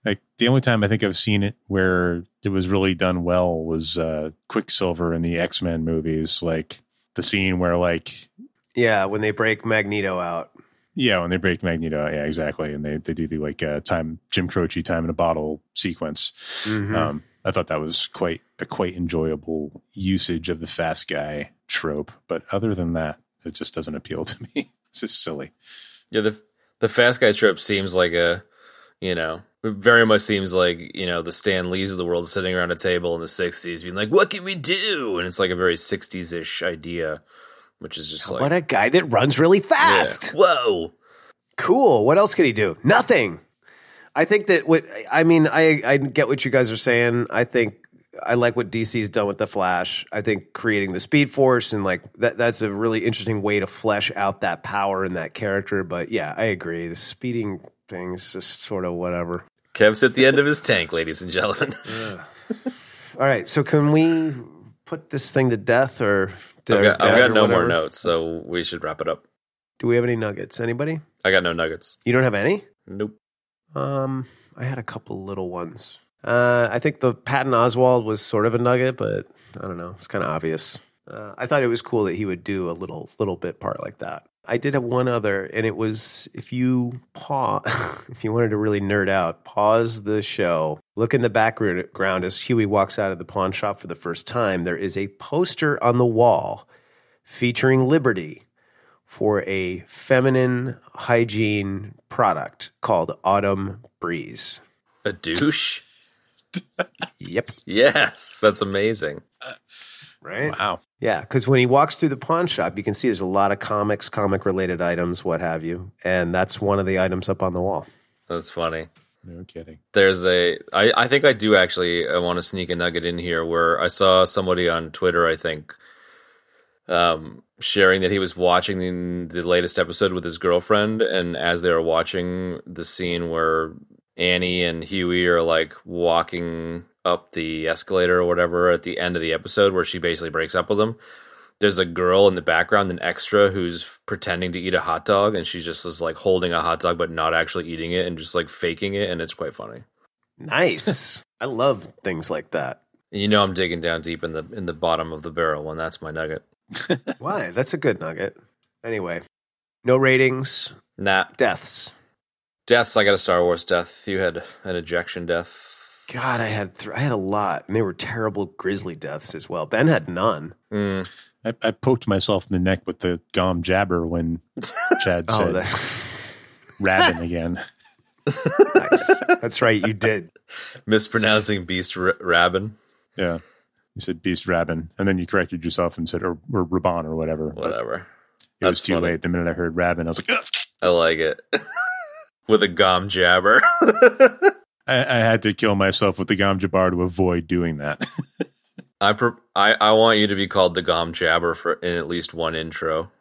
S1: Like the only time I think I've seen it where it was really done well was uh Quicksilver in the X Men movies. Like the scene where like
S2: Yeah, when they break Magneto out.
S1: Yeah, when they break Magneto, yeah, exactly, and they they do the like uh, time Jim Croce time in a bottle sequence.
S2: Mhm.
S1: Um, I thought that was quite a quite enjoyable usage of the fast guy trope. But other than that, it just doesn't appeal to me. it's just silly.
S3: Yeah, the the fast guy trope seems like a, you know, very much seems like you know the Stan Lees of the world sitting around a table in the '60s, being like, "What can we do?" And it's like a very '60s ish idea, which is just like,
S2: what a guy that runs really
S3: yeah.
S2: fast.
S3: Whoa,
S2: Cool. What else could he do? Nothing. I think that what I mean, I I get what you guys are saying. I think I like what DC's done with the Flash. I think creating the Speed Force and like that that's a really interesting way to flesh out that power and that character. But yeah, I agree. The speeding thing is just sort of whatever.
S3: Kev's at the end of his tank, ladies and gentlemen.
S2: All right, so can we put this thing to death or to
S3: I've got, I've got no more notes, so we should wrap it up.
S2: Do we have any nuggets? Anybody?
S3: I got no nuggets.
S2: You don't have any?
S3: Nope.
S2: Um, I had a couple little ones. Uh, I think the Patton Oswalt was sort of a nugget, but I don't know. It's kind of obvious. Uh, I thought it was cool that he would do a little little bit part like that. I did have one other, and it was if you pause, if you wanted to really nerd out, pause the show, look in the background as Hughie walks out of the pawn shop for the first time. There is a poster on the wall featuring Liberty for a feminine hygiene product called Autumn Breeze.
S3: A douche.
S2: Yep.
S3: Yes, that's amazing.
S2: Uh, Right?
S1: Wow.
S2: Yeah, because when he walks through the pawn shop, you can see there's a lot of comics, comic related items, what have you. And that's one of the items up on the wall.
S3: That's funny.
S1: No kidding.
S3: There's a I, I think I do actually I want to sneak a nugget in here where I saw somebody on Twitter I think um sharing that he was watching the, the latest episode with his girlfriend and as they were watching the scene where Annie and Hughie are like walking up the escalator or whatever at the end of the episode where she basically breaks up with him there's a girl in the background, an extra who's pretending to eat a hot dog, and she just is like holding a hot dog but not actually eating it and just like faking it, and it's quite funny.
S2: Nice. I love things like that.
S3: You know I'm digging down deep in the in the bottom of the barrel when that's my nugget.
S2: Why? That's a good nugget. Anyway, no ratings,
S3: Nah,
S2: deaths.
S3: deaths. I got a Star Wars death. You had an ejection death.
S2: God, I had th- I had a lot, and they were terrible grizzly deaths as well. Ben had none.
S3: Mm,
S1: I, I poked myself in the neck with the gom jabbar when Chad
S2: Oh,
S1: said
S2: that's
S1: Rabin again.
S2: nice. That's right, you did.
S3: mispronouncing Beast R- Rabin.
S1: Yeah. You said Beast Rabin, and then you corrected yourself and said or, or Raban or whatever. but
S3: Whatever.
S1: It was too
S3: funny.
S1: late. The minute I heard Rabin, I was like, "Ugh."
S3: I like it. With a gom jabbar.
S1: I, I had to kill myself with the Gom Jabbar to avoid doing that.
S3: I, pro- I I want you to be called the gom jabbar for in at least one intro.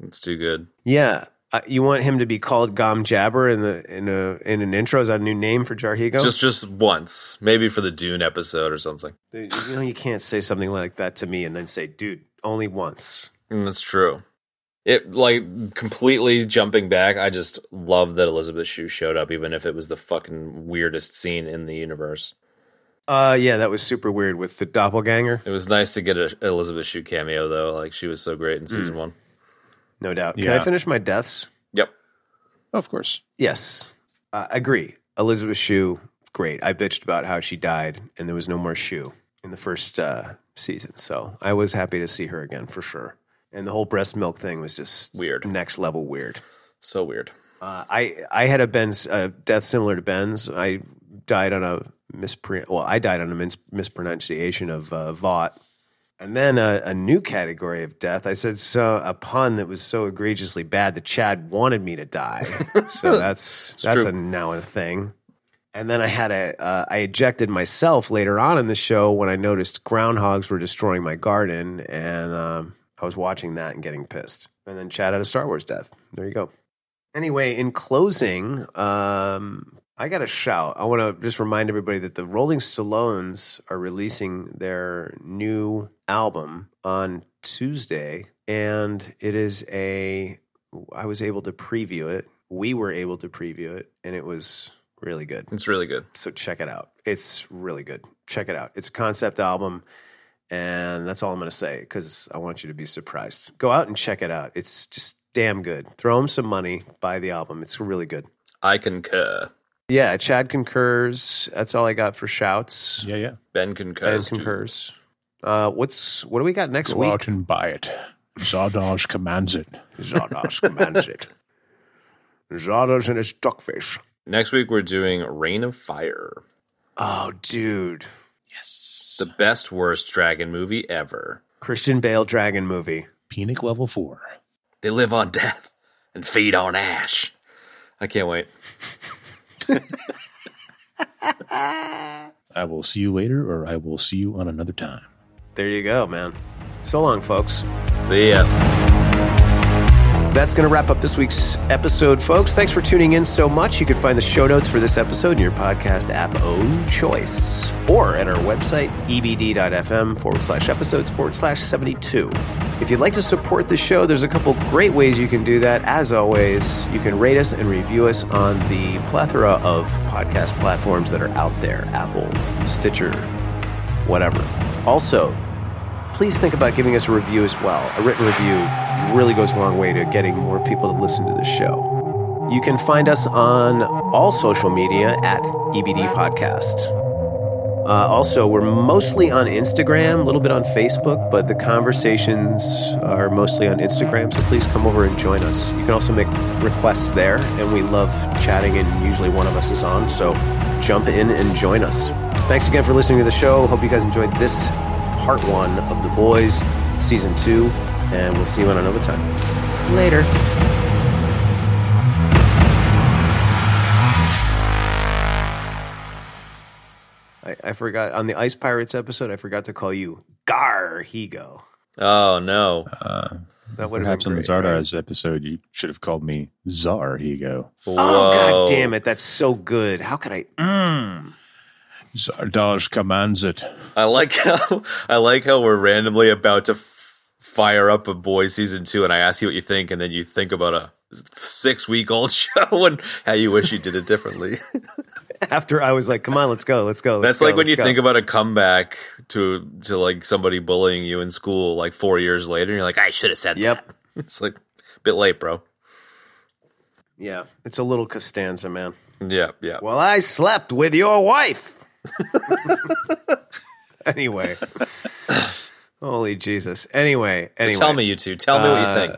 S3: It's too good.
S2: Yeah. Uh, you want him to be called Gom Jabbar in the in a in an intro? Is that a new name for Jarhigo?
S3: Just just once, maybe for the Dune episode or something.
S2: Dude, you know you can't say something like that to me and then say, "Dude, only once."
S3: And that's true. It like completely jumping back. I just love that Elizabeth Shue showed up, even if it was the fucking weirdest scene in the universe.
S2: Uh, yeah, that was super weird with the doppelganger.
S3: It was nice to get a Elizabeth Shue cameo though. Like she was so great in season one.
S2: No doubt. Can I finish my deaths?
S3: Yep.
S1: of course.
S2: Yes, uh, I agree. Elizabeth Shue, great. I bitched about how she died, and there was no more Shue in the first uh, season, so I was happy to see her again for sure. And the whole breast milk thing was just
S3: Weird.
S2: next level weird.
S3: So weird.
S2: Uh, I I had a Ben's uh, death similar to Ben's. I died on a mispron well, I died on a mis- mispronunciation of uh, Vought, and then a, a new category of death. I said so a pun that was so egregiously bad that Chad wanted me to die. so that's that's
S3: true.
S2: a, now a thing. And then I had a uh, I ejected myself later on in the show when I noticed groundhogs were destroying my garden, and um, I was watching that and getting pissed. And then Chad had a Star Wars death. There you go. Anyway, in closing, um, I got a shout. I want to just remind everybody that the Rolling Stones are releasing their new album on Tuesday, and it is a. I was able to preview it. We were able to preview it, and it was really good.
S3: It's really good.
S2: So check it out. It's really good. Check it out. It's a concept album, and that's all I'm going to say because I want you to be surprised. Go out and check it out. It's just damn good. Throw them some money, buy the album. It's really good.
S3: I concur.
S2: Yeah, Chad concurs. That's all I got for shouts.
S1: Yeah, yeah.
S3: Ben
S2: Ben
S3: concurs. too.
S2: concurs. Uh, what's what do we got next
S1: Go
S2: week?
S1: out and buy it. Zardoz commands it.
S2: Zardoz commands it. Zardoz and his duckfish.
S3: Next week we're doing Reign of Fire,
S2: Oh, dude.
S3: The best worst dragon movie ever.
S2: Christian Bale dragon movie.
S1: Penic level four.
S3: They live on death and feed on ash. I can't wait.
S1: I will see you later, or I will see you on another time.
S2: There you go, man. So long, folks.
S3: See ya.
S2: That's going to wrap up this week's episode, folks. Thanks for tuning in so much. You can find the show notes for this episode in your podcast app of choice or at our website, ebd.fm forward slash episodes forward slash 72. If you'd like to support the show, there's a couple great ways you can do that. As always, you can rate us and review us on the plethora of podcast platforms that are out there Apple, Stitcher, whatever. Also, please think about giving us a review as well. A written review really goes a long way to getting more people to listen to the show. You can find us on all social media at EBD Podcast. Uh, also, we're mostly on Instagram, a little bit on Facebook, but the conversations are mostly on Instagram, so please come over and join us. You can also make requests there, and we love chatting, and usually one of us is on, so jump in and join us. Thanks again for listening to the show. Hope you guys enjoyed this part one of The Boys, season two, and we'll see you on another time. Later. I, I forgot on the Ice Pirates episode. I forgot to call you Garhigo.
S3: Oh no.
S1: Uh,
S2: That would have
S1: perhaps
S2: been
S1: on the
S2: Zardoz right?
S1: Episode, you should have called me Czar Higo.
S2: Oh
S3: Whoa.
S2: god damn it! That's so good. How could I? Mm.
S1: Zardoz commands it.
S3: I like how I like how we're randomly about to f- fire up a boy season two, and I ask you what you think, and then you think about a six week old show and how you wish you did it differently.
S2: After I was like, "Come on, let's go, let's go." Let's
S3: That's
S2: go,
S3: like when you
S2: go.
S3: think about a comeback to to like somebody bullying you in school like four years later, and you're like, I should have said
S2: Yep.
S3: that. It's like a bit late, bro.
S2: Yeah, it's a little Costanza, man.
S3: Yeah, yeah.
S2: Well, I slept with your wife. anyway, holy Jesus. Anyway,
S3: So
S2: anyway.
S3: tell me, you two. Tell me what you
S2: Uh,
S3: think.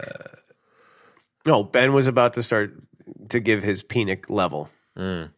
S2: No, Ben was about to start to give his penic level.
S3: Mm.